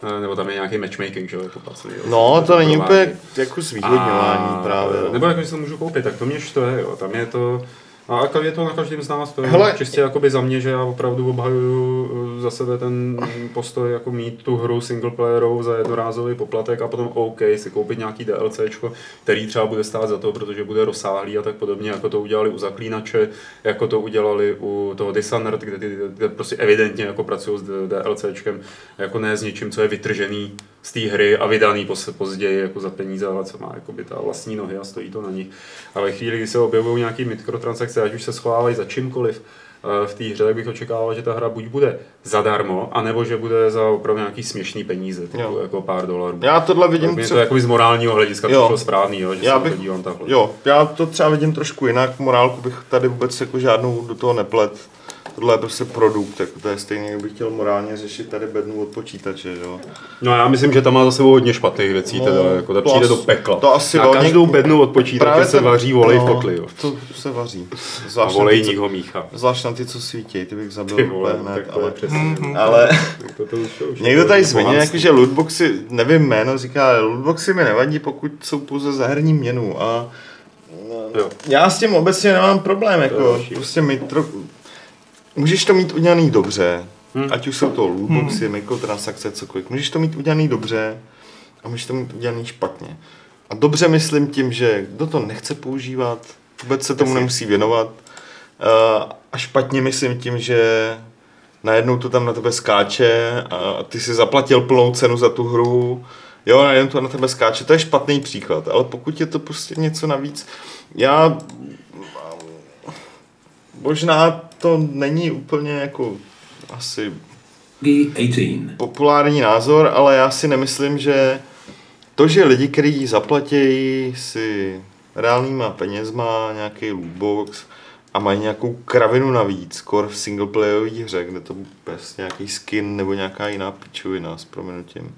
eh, nebo tam je nějaký matchmaking, že jo, jako placený. jo, No, to není úplně jako zvýhodňování A- právě. no. Nebo jako, že to můžu koupit, tak to mě štve, jo. Tam je to... A je to na každém z nás, to je Hele- čistě jakoby za mě, že já opravdu obhajuju eh, za sebe ten postoj, jako mít tu hru singleplayerovou za jednorázový poplatek a potom OK, si koupit nějaký DLCčko, který třeba bude stát za to, protože bude rozsáhlý a tak podobně, jako to udělali u Zaklínače, jako to udělali u toho Dishonored, kde, ty, kde prostě evidentně jako pracují s DLCčkem, jako ne s něčím, co je vytržený z té hry a vydaný později jako za peníze, ale co má jakoby ta vlastní nohy a stojí to na nich. A ve chvíli, kdy se objevují nějaké mikrotransakce, ať už se schovávají za čímkoliv eh, v té hře, tak bych očekával, že ta hra buď bude zadarmo, anebo že bude za opravdu nějaký směšný peníze, typu Jo. jako pár dolarů. Já tohle Tak vidím to třeba... jakoby z morálního hlediska Jo. přišlo správný, jo, že Já bych- podívám takhle. Jo, já to třeba vidím trošku jinak, morálku bych tady vůbec jako žádnou do toho neplet. Tohle je prostě produkt, jako to je stejně, jak bych chtěl morálně řešit tady bednu od počítače, že jo. No já myslím, že tam má za sebou hodně špatných věcí, No, teda, jako to to přijde asi- do pekla. to asi Na každou něk- bednu od počítače se ten- vaří volej v no, kotli, jo. To se vaří. A Zvlášť volejník co, ho míchá. zvlášť na ty, co svítí, ty bych zabil Ty vole, úplně hned, tak to je ale, přesně. ale To, to už, to už někdo tady bohatství. jako, že lootboxy, nevím jméno, říká, ale lootboxy mi nevadí, pokud jsou pouze za herní měnu a Jo. já s tím obecně nemám problém, jako prostě mít trochu, můžeš to mít udělaný dobře, Hmm. ať už jsou to lootboxy, mikrotransakce, cokoliv, můžeš to mít udělaný dobře a můžeš to mít udělaný špatně. A dobře myslím tím, že kdo to nechce používat, vůbec se tomu nemusí věnovat. Uh, a špatně myslím tím, že najednou to tam na tebe skáče a ty si zaplatil plnou cenu za tu hru, jo, najednou to na tebe skáče, to je špatný příklad, ale pokud je to prostě něco navíc, já možná to není úplně jako asi G18. populární názor, ale já si nemyslím, že to, že lidi, kteří zaplatí si reálnýma penězma nějaký lootbox a mají nějakou kravinu navíc, skoro v singleplayové hře, kde to bez nějaký skin nebo nějaká jiná pičovina s proměnutím.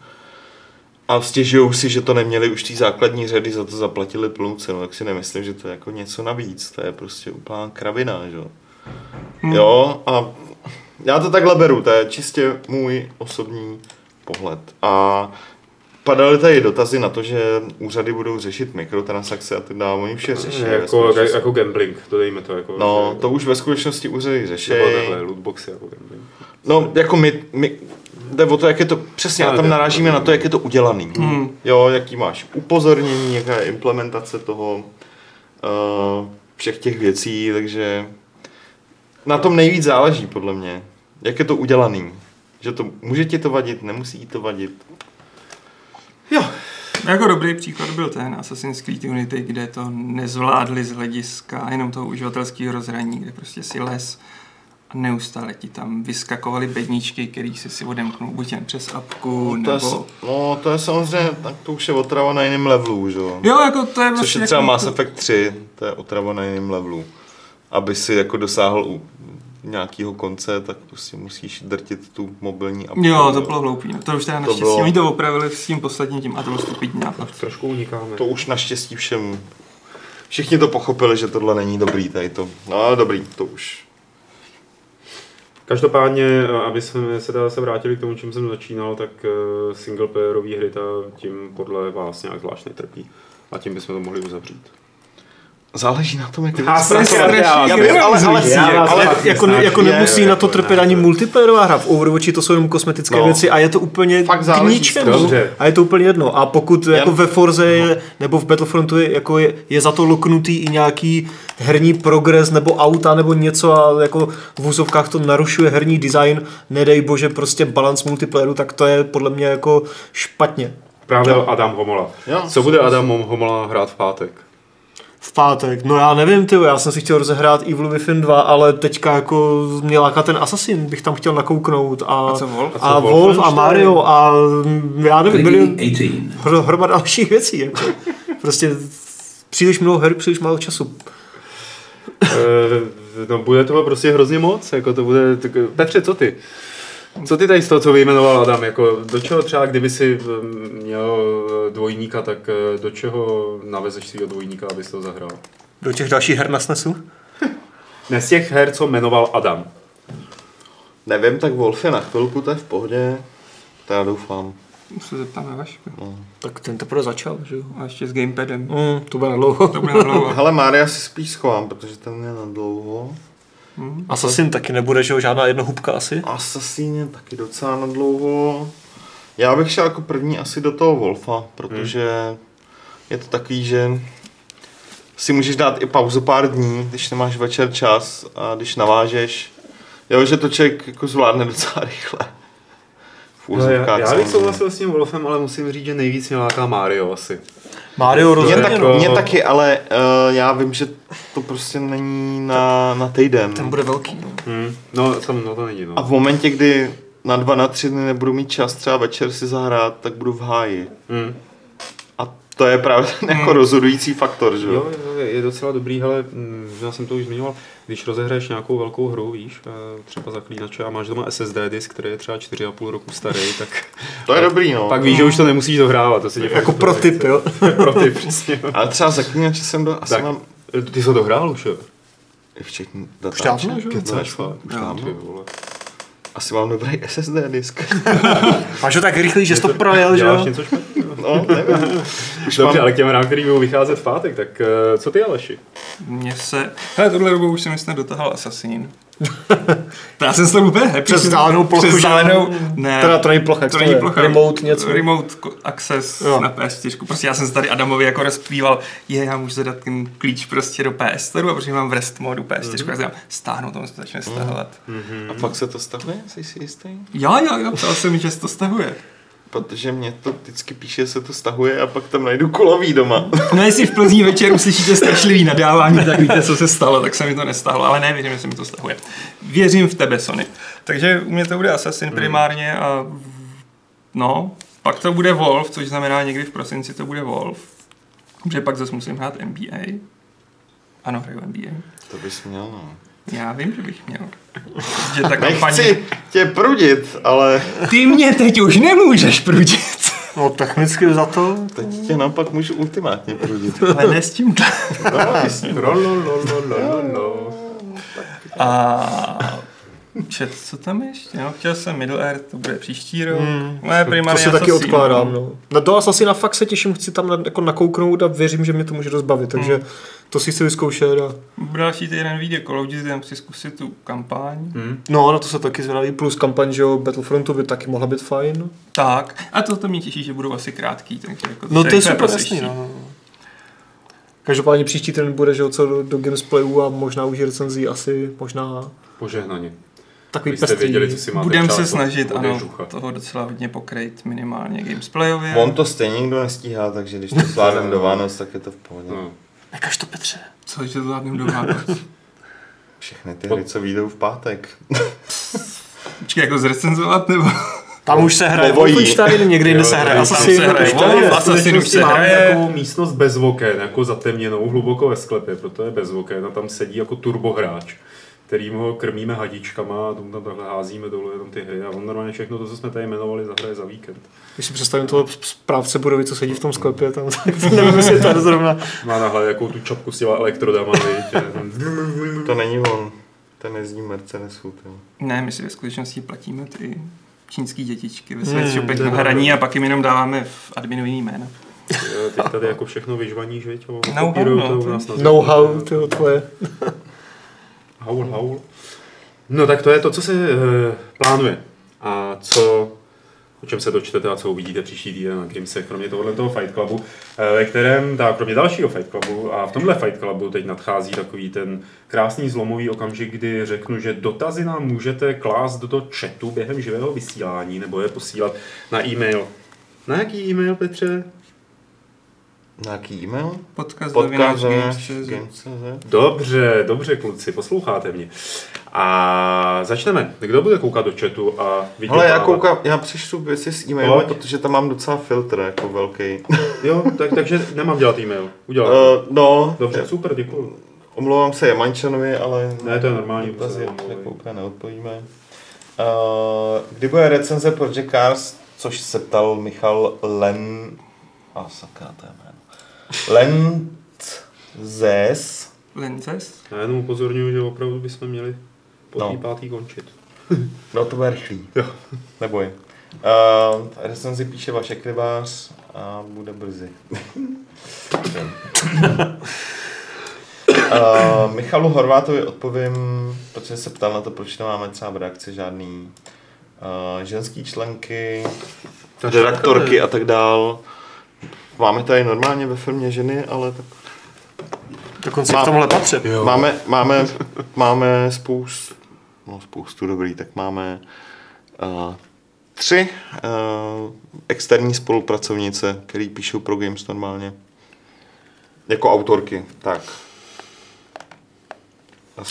A stěžují si, že to neměli už té základní řady, za to zaplatili plnou cenu, tak si nemyslím, že to je jako něco navíc. To je prostě úplná kravina, že jo. Hmm. Jo, a já to takhle beru, to je čistě můj osobní pohled. A padaly tady dotazy na to, že úřady budou řešit mikrotransakce a ty dále, oni vše řeší. Jako, skutečnosti. jako gambling, to dejme to jako. No, že- to už ve skutečnosti úřady řeší. Nebo takhle, lootboxy jako gambling. No, jako my, my jde o to, jak je to, přesně, a tam narážíme na to, jak je to udělaný. Hmm. Jo, jaký máš upozornění, jaká je implementace toho, uh, všech těch věcí, takže na tom nejvíc záleží, podle mě. Jak je to udělaný. Že to, může ti to vadit, nemusí ti to vadit. Jo, Jako dobrý příklad byl ten Assassin's Creed Unity, kde to nezvládli z hlediska jenom toho uživatelského rozhraní, kde prostě si les neustále ti tam vyskakovaly bedničky, který si si odemknul buď jen přes apku, no, to je, nebo... s- no, to je samozřejmě, tak to už je otrava na jiném levelu, že jo. Jo, jako to je Což prostě je třeba jako Mass to- Effect 3, to je otrava na jiném levelu. Aby si jako dosáhl u nějakého konce, tak prostě musíš drtit tu mobilní apku. Jo, to bylo hloupý. No. To už teda naštěstí. bylo- Oni to opravili s tím posledním tím a to byl stupidní nápad. Trošku unikáme. To už naštěstí všem... Všichni to pochopili, že tohle není dobrý, tady to. No, ale dobrý, to už. Každopádně, eh, aby jsme se, teda se vrátili k tomu, čím jsem začínal, tak eh, singleplayerové hry ta tím podle vás nějak zvlášť netrpí. A tím bychom to mohli uzavřít. Záleží na tom, jak to- strašně bych, ale, ale, Já ale, ale, jako, nesnáším. jako nemusí je, na to trpět ne. ani multiplayerová hra. V Overwatchi to jsou jenom kosmetické No. věci a je to úplně Fakt k ničemu. A je to úplně jedno. A pokud jako ve Forze je, nebo v Battlefrontu je, jako je, je za to loknutý i nějaký herní progres nebo auta nebo něco a jako v úzovkách to narušuje herní design, nedej bože prostě balans multiplayeru, tak to je podle mě jako špatně. Právě Adam Homola. Jo. Co bude Adam Homola hrát v pátek? V pátek, no já nevím, ty, já jsem si chtěl rozehrát Evil Within 2, ale teďka jako mě láká ten Assassin, bych tam chtěl nakouknout a, A co Wolf? a, A co Wolf a? Mario a já nevím, byly Peggy 18. hro- hromada dalších věcí. Jako. Prostě příliš mnoho her, příliš málo času. Eh, no bude toho prostě hrozně moc, jako to bude, tak, Petře, co ty? Co ty tady z toho, co vyjmenoval Adam, jako do čeho třeba, kdyby si mm, měl eh, dvojníka, tak eh, do čeho navezeš svého dvojníka, abys to zahrál? Do těch dalších her na SNESu? Ne z těch her, co jmenoval Adam. nevím, tak Wolf je na chvilku, to je v pohodě. To já doufám. Se zeptáme Vašku. Tak ten teprve začal, že jo? A ještě s gamepadem. Mm, to bude na dlouho. To bude na dlouho. Hele, Mária si spíš schovám, protože ten je na dlouho. Assassin taky nebude, že jo? Žádná jednohubka asi. Assassin je taky docela na dlouho. Já bych šel jako první asi do toho Wolfa, protože je to takový, že si můžeš dát i pauzu pár dní, když nemáš večer čas a když navážeš. Jo, že to člověk jako zvládne docela rychle. No, já, já bych souhlasil s tím Wolfem, ale musím říct, že nejvíc mě láká Mario asi. Mario Mě, rozhodně, tak, no. mě taky, ale uh, já vím, že to prostě není na, na týden. Ten bude velký, no. Hmm. No, sam, no to není, no. A v momentě, kdy na dva, na tři dny nebudu mít čas třeba večer si zahrát, tak budu v háji. Hmm. A to je právě ten jako rozhodující faktor, že Jo, jo? je docela dobrý, ale mm, já jsem to už zmiňoval, když rozehraješ nějakou velkou hru, víš, eh, třeba zaklínače a máš doma SSD disk, který je třeba 4,5 roku starý, tak To je dobrý, no. pak víš, že už to nemusíš dohrávat. To fakt Jako pro tip, jo. pro tip, přesně. Ale třeba zaklínače jsem do, asi Tak, mám eh, ty jsi to dohrál už, jo? i včetně datáče. Kecáš? Už Jo, dávno. Ty vole. Asi mám dobrý SSD disk. Máš ho tak rychlý, že jsi to projel, že jo? něco špatného? No, nevím. Už Dobře, mám, ale k těm hrám, který budou vycházet v pátek, tak eh, co ty Aleši? Mně se... Hele, tohle dobu už jsem myslím dotahal Assassin. to já jsem s tou úplně happy. Přes vzdálenou plochu, Přes vzdálenou, ne. Teda to není plocha, to není je? plocha. Remote něco? Remote access Jo. na PS4. Prostě já jsem se tady Adamovi jako rozpíval, je, já můžu zadat ten klíč prostě do PS Store, a protože mám v rest modu PS4, Mhm. mm-hmm. já jsem stáhnu, to se začne stahovat. Mm. a pak se to stahuje, jsi si jistý? Jo, jo, jo, ptal jsem, že se to stahuje. Protože mě to vždycky píše, se to stahuje a pak tam najdu kulový doma. No jestli v Plzní večer uslyšíte strašlivý nadávání, tak víte, co se stalo, tak se mi to nestahlo, ale ne, věřím, že se mi to stahuje. Věřím v tebe, Sony. Takže u mě to bude Assassin primárně a no, Pak to bude Wolf, což znamená někdy v prosinci to bude Wolf. Protože pak zase musím hrát NBA. Ano, hraju NBA. To bys měl, no. Já vím, že bych měl. Že ta kampaně... Nechci tě prudit, ale Ty mě teď už nemůžeš prudit. No technicky za to. teď tě naopak můžu ultimátně prudit. Ale ne s tím. No, jasně. A Čet, co tam ještě? No, chtěl jsem Middle Earth, to bude příští rok. Hmm. Moje To si taky odkládám, no. Na to asi na fakt se těším, chci tam na, jako nakouknout a věřím, že mě to může rozbavit, takže to si chci vyzkoušet a... Další týden vyjde Call of Duty, tam chci zkusit tu kampaň. Hm. No, na to se taky zvědavý, plus kampaň, že jo, Battlefrontu by taky mohla být fajn. Tak, a to, to mě těší, že budou asi krátký, takže jako No to je super jasný, no. Každopádně příští týden bude, že jo, co do, do gamesplayu a možná už recenzí asi, možná Požehnaně. takový Vy jste pestrý. věděli, co si máte Budeme přát se od- snažit, ano, Ježucha. toho docela hodně pokrejt minimálně gamesplayově. On to stejně nikdo nestíhá, takže když to zvládneme do Vánoc, tak je to v pohodě. No. Nekaž to Petře. Co, že to zvládnem do Vánoc. Všechny ty hry, co vyjdou v pátek. Počkej, jako zrecenzovat, nebo? Tam už se hraje. Wolfenstein, někde jinde Jo, se hraje tam Assassin, se hraje už to Wolf, je. a- Assassin už se hraje. takovou místnost bez oken, jako zatemněnou, hluboko ve sklepě, proto je bez oken a tam sedí jako turbohráč kterým ho krmíme hadičkama a tomu tam takhle házíme dolů jenom ty hry a on normálně všechno to, co jsme tady jmenovali, zahraje za víkend. Když si představím toho správce budovy, co sedí v tom sklepě, tam, tak to nevím, jestli to je zrovna. Má na hlavě jakou tu čapku s těma elektrodama, To není on. Ten jezdí Mercedesu. To. Ne, my si ve skutečnosti platíme ty čínský dětičky ve Hmm, svět shopech to je na hraní a pak jim jenom dáváme v adminu jiný jména. Jo, Teď tady jako všechno a Know-how, kopírujou no, to u to- nás Know-how, tyho tvoje. Haul, haul. No tak to je to, co se e, plánuje. A co, o čem se dočtete a co uvidíte příští týden na Gamesech, kromě tohohle toho Fight Clubu, e, ve kterém, tak kromě dalšího Fight Clubu, a v tomhle Fight Clubu teď nadchází takový ten krásný zlomový okamžik, kdy řeknu, že dotazy nám můžete klást do chatu během živého vysílání, nebo je posílat na e-mail. Na jaký e-mail, Petře? Nějaký e-mail? Podcast, Podcast Games, Games.cz Dobře, dobře kluci, posloucháte mě. A začneme. Kdo bude koukat do chatu a Ale vytěpávat? já koukám, já přečtu věci e-mailu, Pojď. protože tam mám docela filtr jako velký. Jo, tak, takže nemám dělat e-mail. Udělám. Uh, no, Dobře, super, děkuji. omlouvám se Jamančanovi, ale... Ne, to je normální, Dotazy, jako úplně neodpovíme. Uh, kdy bude recenze Project Cars, což se ptal Michal Len... A sakra, to je jméno. Lentzes. Lences? Já jenom upozorňuji, že opravdu bychom měli po No. pátý končit. No to bude rychlý. Jo. Neboj. Uh, recenzi píše Vašek Rybář a bude brzy. uh, Michalu Horvátovi odpovím, protože se ptal na to, proč nemáme třeba v reakci žádný uh, ženský členky, redaktorky a tak dál. Máme tady normálně ve firmě ženy, ale tak Dokonce Má- k tomuhle patře. Jo. Máme, máme, máme spoustu, no spoustu dobrý, tak máme uh, tři uh, externí spolupracovnice, který píšou pro Games normálně. Jako autorky, tak.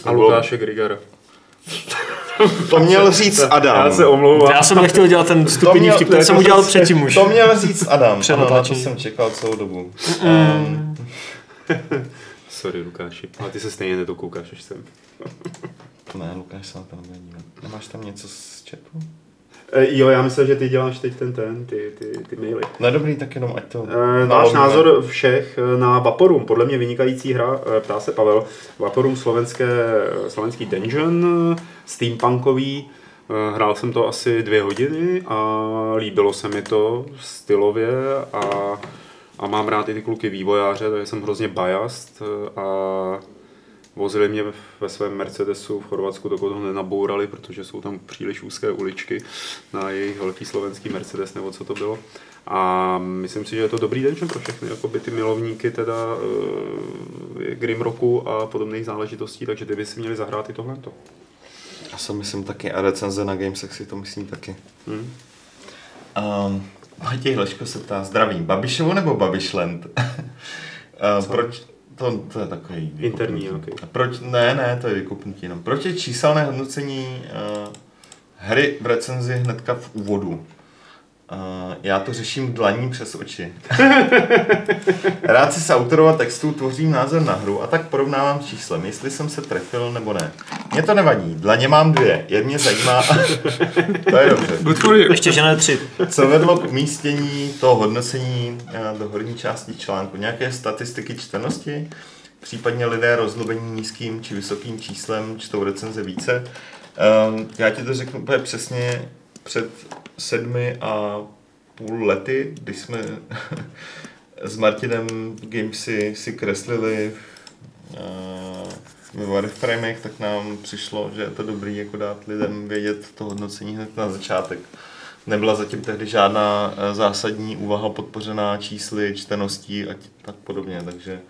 A bylo- Lukáše Grigara. To měl říct Adam. Já se omlouvám. Já jsem nechtěl dělat ten stupidní vtip, ten jsem udělal předtím už. To měl říct Adam. Ano, na to jsem čekal celou dobu. Um, Sorry, Lukáši. Ale ty se stejně nedokoukáš, až sem. ne, Lukáš se na to nebude dívat. Nemáš tam něco z chatu? E, jo, já myslel, že ty děláš teď ten, ten, ty, ty, ty maily. No dobrý, tak jenom ať to... E, náš názor všech e, na Vaporum, podle mě vynikající hra, ptá se Pavel, Vaporum slovenské, slovenský dungeon, steampunkový, hrál jsem to asi dvě hodiny a líbilo se mi to stylově a, a mám rád i ty kluky vývojáře, takže jsem hrozně biased a Vozili mě ve svém Mercedesu v Chorvatsku, dokud ho nenabourali, protože jsou tam příliš úzké uličky na jejich velký slovenský Mercedes, nebo co to bylo. A myslím si, že je to dobrý den pro všechny, jako by ty milovníky teda uh, Grimrocku a podobných záležitostí, takže ty by si měli zahrát i tohleto. Já si myslím taky a recenze na Gamesech si to myslím taky. Hmm. Um, Matěj Hleško se ptá, zdravím, Babišovu nebo Babišland? uh, proč, to, to je takový Interní, vykopnutí. ok. Proč, ne, ne, to je vykopnutí jenom. Proč je číselné hodnocení uh, hry v recenzi hnedka v úvodu? Uh, já to řeším dlaní přes oči. Rád si s autorova textu tvořím názor na hru a tak porovnávám s číslem, jestli jsem se trefil nebo ne. Mně to nevadí, dlaně mám dvě, jen mě zajímá, to je dobře. Ještě, že ne tři. Co vedlo k umístění toho hodnocení eh, do horní části článku? Nějaké statistiky čtenosti? Případně lidé rozlobení nízkým či vysokým číslem čtou recenze více? Um, já ti to řeknu úplně přesně před sedmi a půl lety, když jsme s Martinem Gamesy si kreslili uh, ve Warframech, tak nám přišlo, že je to dobrý jako dát lidem vědět to hodnocení hned na začátek. Nebyla zatím tehdy žádná eh, zásadní úvaha podpořená čísly, čteností a tak podobně, takže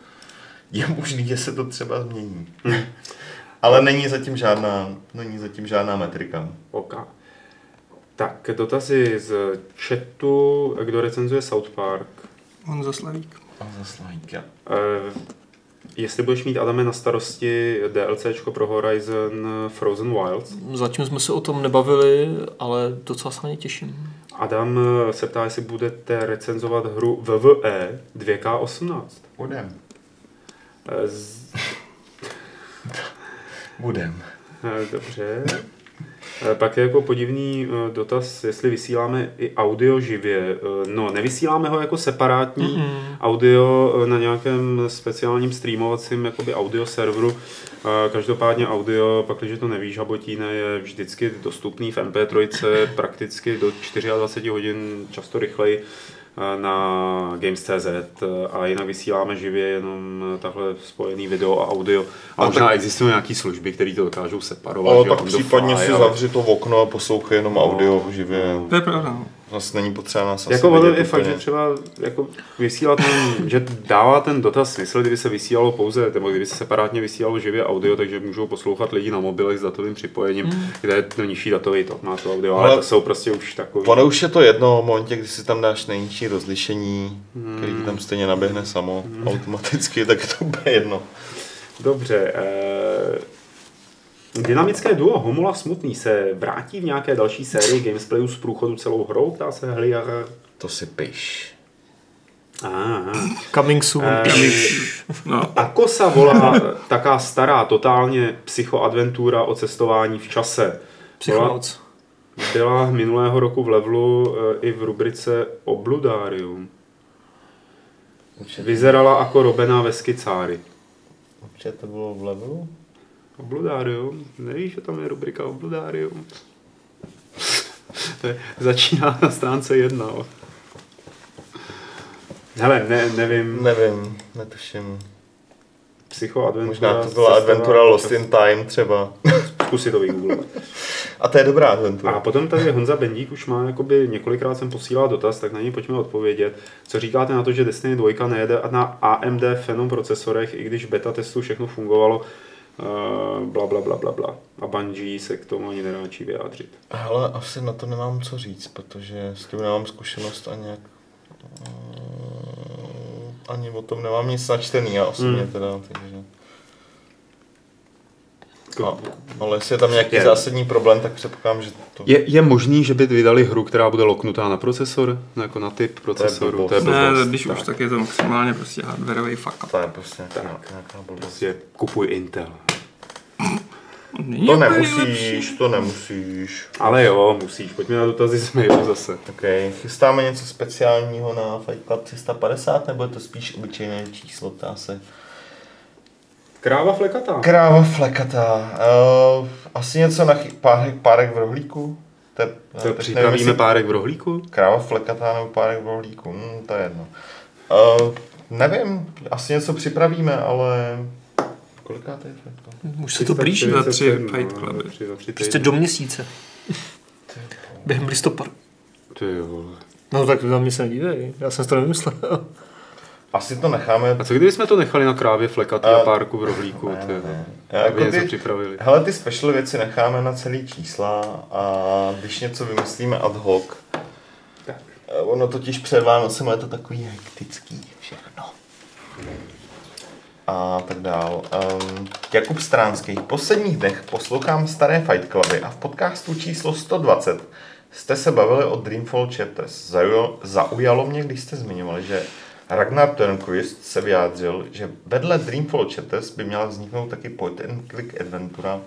je možný, že se to třeba změní. Ale není zatím žádná, není zatím žádná metrika. OK. Tak, dotazy z chatu, kdo recenzuje South Park. Honza Slavík. A zase like, ja. Eh, jestli budeš mít, Adame, na starosti DLCčko pro Horizon Frozen Wilds. Zatím jsme se o tom nebavili, ale docela se na ně těším. Adam se ptá, jestli budete recenzovat hru VVE 2K18. Budem. Eh, z- Budem. Eh, Dobře. Eh, Pak je jako podivný eh, dotaz, jestli vysíláme i audio živě. Eh, No, nevysíláme ho jako separátní mm-hmm. audio na nějakém speciálním streamovacím jakoby audio serveru. Každopádně audio, pak když to nevíš, Habotíne, je vždycky dostupný v MP3 prakticky do 24 hodin, často rychleji na Games.cz eh, a jinak vysíláme živě jenom eh, takhle spojený video a audio. A, A možná tak- existují nějaký služby, které to dokážou separovat. Ale tak případně fly, si ale- zavři to okno a poslouchej jenom audio živě. To je pravda. Zase není potřeba nás asi Jako ono vidět je fakt, úplně. že třeba jako vysílat ten, že dává ten dotaz smysl, kdyby se vysílalo pouze, nebo kdyby se separátně vysílalo živě audio, takže můžou poslouchat lidi na mobilech s datovým připojením, mm. kde je to nižší datový tok, má to audio, ale, Ale- to jsou prostě už takový. Ono už je to jedno v momentě, kdy si tam dáš nejnižší rozlišení, který ti tam stejně naběhne samo automaticky, tak je to úplně jedno. Dobře. Eh, dynamické duo Homula Smutný se vrátí v nějaké další sérii gameplayu z průchodu celou hrou, ptá se Heliar. To si piš. Aha. Coming soon. Eh, No, Ako sa volá taká stará, totálně psychoadventura o cestování v čase? Byla, Psychonauts. byla minulého roku v levelu eh, i v rubrice Obludarium. Vyzerala jako robená ve skicári. Určitě to bylo v levelu? Obludarium? Nevíš, že tam je rubrika Obludarium? to je, začíná na stránce jedna. Hele, ne, nevím. Nevím, netuším. Psychoadventura. Možná to byla adventura Lost in Time třeba. Zkus si to vygooglovat. A to je dobrá A adventura. potom tady Honza Bendík už má, jakoby několikrát jsem posílal dotaz, tak na něj pojďme odpovědět. Co říkáte na to, že Destiny 2 nejede na AMD Phenom procesorech, i když beta testu všechno fungovalo, bla, bla, bla, bla, bla. A Bungie se k tomu ani neráčí vyjádřit. Ale asi na to nemám co říct, protože s tím nemám zkušenost a nějak... mm, Ani o tom nemám nic načtený, já osobně Hmm. teda, takže... A, ale jestli je tam nějaký Je. zásadní problém, tak předpokládám, že to... Je, je možný, že by vydali hru, která bude loknutá na procesor, jako na typ procesoru? blbost. To je blbost. ne, když už tak je to maximálně prostě hardwareový fuck up. To je prostě nějaká blbost. Prostě kupuj Intel. Není To nemusíš, nejlepší. to nemusíš. Ale jo, musíš. Pojďme na dotazy z mailu zase. OK, chystáme něco speciálního na Fight Club 350, nebo je to spíš obyčejné číslo, ptá se. Kráva flekatá. Kráva flekatá. Uh, asi něco na chy- párek, párek v rohlíku? To, je, To teď nevím, připravíme jestli párek v rohlíku? Kráva flekatá nebo párek v rohlíku, hmm, to je jedno. Uh, nevím, asi něco připravíme, ale... Koliká to je Club? Už se to blíží. Na tři 37, Fight no, Cluby. Prostě do měsíce. Během listopadu. Ty jo. No tak na mě se nedívej, já jsem si to nevymyslel. Asi to necháme... A co kdyby jsme to nechali na krávě flekatý a A- párku v rohlíku? Ne, ty ne, Jako něco ty- připravili. Hele, ty special věci necháme na celý čísla a když něco vymyslíme ad hoc, Tak. eh, ono totiž před Vánocem je to takový hektický všechno. A tak dál. Um, Jakub Stránský. V posledních dnech poslouchám staré Fight Cluby a v podcastu číslo 120 jste se bavili o Dreamfall Chapters. Zaujalo, zaujalo mě, když jste zmiňovali, že Ragnar Turnquist se vyjádřil, že vedle Dreamfall Chapters by měla vzniknout taky point and click adventura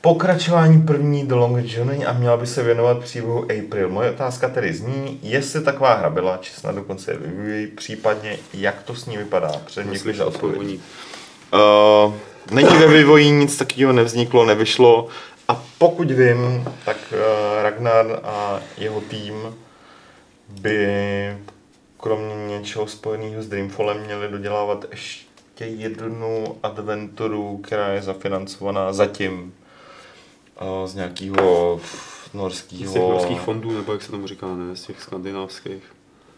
pokračování první The Long Journey a měla by se věnovat příběhu April. Moje otázka tedy zní, jestli taková hra byla, či snad dokonce je vyvíjí, případně jak to s ní vypadá. Předem děkuji za odpověď. Uh, není ve vývoji, nic takového nevzniklo, nevyšlo. A pokud vím, tak uh, Ragnar a jeho tým by kromě něčeho spojeného s Dreamfallem měli dodělávat ještě jednu adventuru, která je zafinancovaná zatím uh, z nějakého norského... Z těch norských fondů, nebo jak se tomu říká, ne? Z těch skandinávských.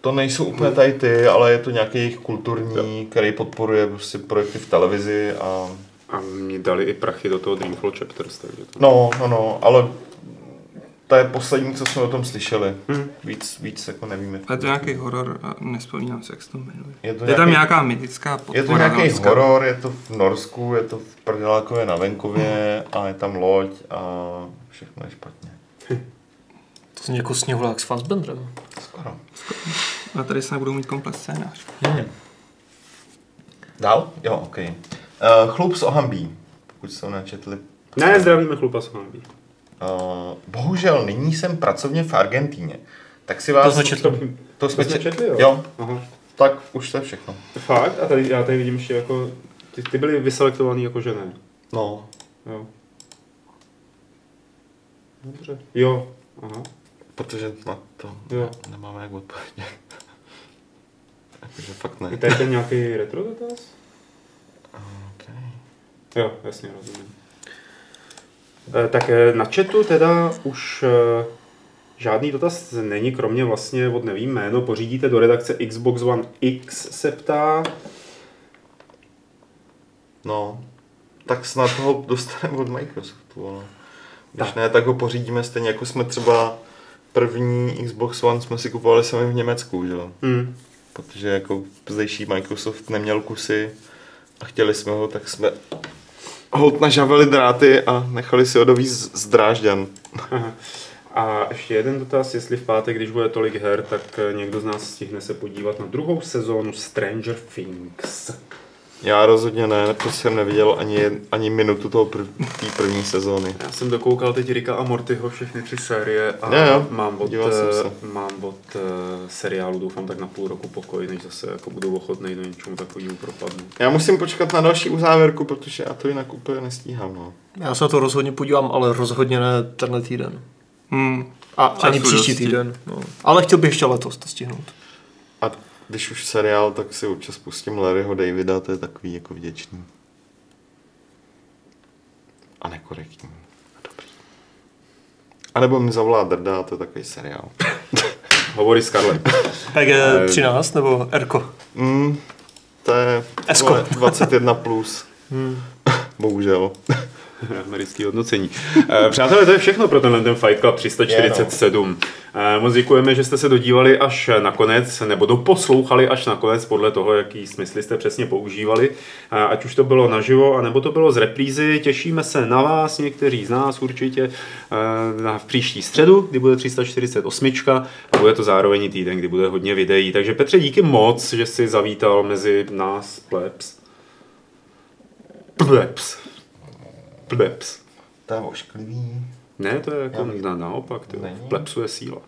To nejsou úplně tady ty, ale je to nějaký jejich kulturní, který podporuje prostě projekty v televizi a A mě dali i prachy do toho Dreamfall Chapters, takže to... No, no, no, ale to je poslední, co jsme o tom slyšeli. Hmm. Víc, víc jako nevíme. Ale to je nějaký horor a nespomínám se, jak se to jmenuje. Je to Je tam nějaký- nějaká mytická podpora. Je to nějaký norská. horor, je to v Norsku, je to v Prdelákově na venkově a je tam loď a všechno je špatně. To zní jako sněhulák s Fassbenderem. Skoro. A tady se nebudou mít komplet scénář. Dál? Jo, ok. Uh, chlup z Ohambí, pokud jste ho nečetli. Ne, zdravíme chlupa s vámi. Uh, bohužel nyní jsem pracovně v Argentíně. Tak si vás... To jsme četli. To jsme, To jsme čet- četli, jo? jo. Aha. Tak už to je všechno. Fakt? A tady, já tady vidím ještě jako... Ty, ty byly vyselektovaný jako že ne. No, Jo. Dobře. Jo. Aha. protože na to Jo. nemáme jak odpovědět. Takže fakt Je ne. tady ten nějaký retro dotaz? Okay. Jo, jasně, rozumím. E, tak e, na chatu teda už e, žádný dotaz není, kromě vlastně od nevím jméno, pořídíte do redakce Xbox One X, se ptá. No, tak snad ho dostaneme od Microsoftu, ale když Tak. ne, tak ho pořídíme stejně jako jsme třeba první Xbox One jsme si kupovali sami v Německu, že jo? Hmm. Protože jako zdejší Microsoft neměl kusy a chtěli jsme ho, tak jsme hold nažavili dráty a nechali si ho dovíz z Drážďan. Aha. A ještě jeden dotaz, jestli v pátek, když bude tolik her, tak e, někdo z nás stihne se podívat na druhou sezónu Stranger Things. Já rozhodně ne, protože jsem neviděl ani, ani minutu toho prv, té první sezóny. Já jsem dokoukal teď Rika a Mortyho všechny tři série a Jo, jo, mám od, eh, se. mám od uh, seriálu doufám tak na půl roku pokoj, než zase jako budu ochotný do něčemu takovému propadnout. Já musím počkat na další uzávěrku, protože já to jinak úplně nestíhám. No. Já se na to rozhodně podívám, ale rozhodně ne tenhle týden. Hmm. A ani příští dosti. týden. No. Ale chtěl bych ještě letos to stihnout. A když už seriál, tak si občas pustím Larryho Davida, to je takový jako vděčný. A nekorektní. A dobrý. A nebo mi zavolá Drda, to je takový seriál. Hovory Scarlett. PG-13 nebo Erko? Mm, to je Esko. vole, 21 plus. Bohužel. Americký hodnocení. Eh, Přátelé, to je všechno pro tenhle ten Fight Club 347. Eh, Moc děkujeme, že jste se dodívali až nakonec, nebo doposlouchali až nakonec podle toho, jaký smysly jste přesně používali. Eh, Ať už to bylo naživo, anebo to bylo z reprízy. Těšíme se na vás, někteří z nás určitě, eh, v příští středu, kdy bude 348 a bude to zároveň týden, kdy bude hodně videí. Takže Petře, díky moc, že jsi zavítal mezi nás, plebs. Plebs. Plebs. To je ošklivý. Ne, to je jako Já bych- na, naopak, to v plepsu je síla.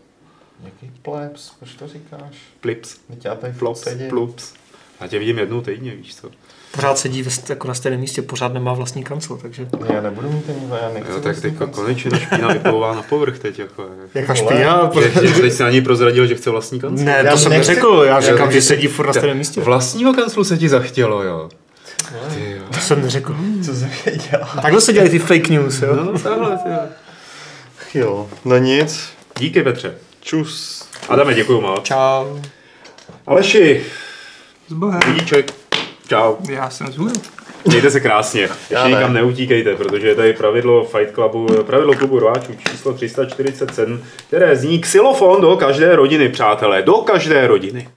Jaký plebs? Proč to říkáš? Plips, Teď já tady sedím. plups. Já tě vidím jednou týdně, víš co. Pořád sedí ve, jako na stejném místě, pořád nemá vlastní kancel, takže... Ne, Já nebudu mít ani já nechci Jo, tak teď kancel. konečně ta špína vyplouvá na povrch teď. Jako, Jaká Vole. špína? že, že teď se na ní prozradil, že chce vlastní kancel. Ne, Já to jsem nechci- neřekl, já Já říkám, že sedí furt na stejném místě. Vlastního kanclu se ti zachtělo, jo. Ty jo. To jsem neřekl. Co se dělá? Takhle se dělají ty fake news, jo? No, ty jo. Jo, no nic. Díky Petře. Čus. Adame, děkuju moc. Čau. Aleši, S Bohem. vidíček. Čau. Já jsem zvůl. Mějte se krásně. Ještě Já ne. nikam neutíkejte, protože je tady pravidlo Fight Clubu, pravidlo klubu rváčů číslo 347, které zní xylofon do každé rodiny, přátelé, do každé rodiny.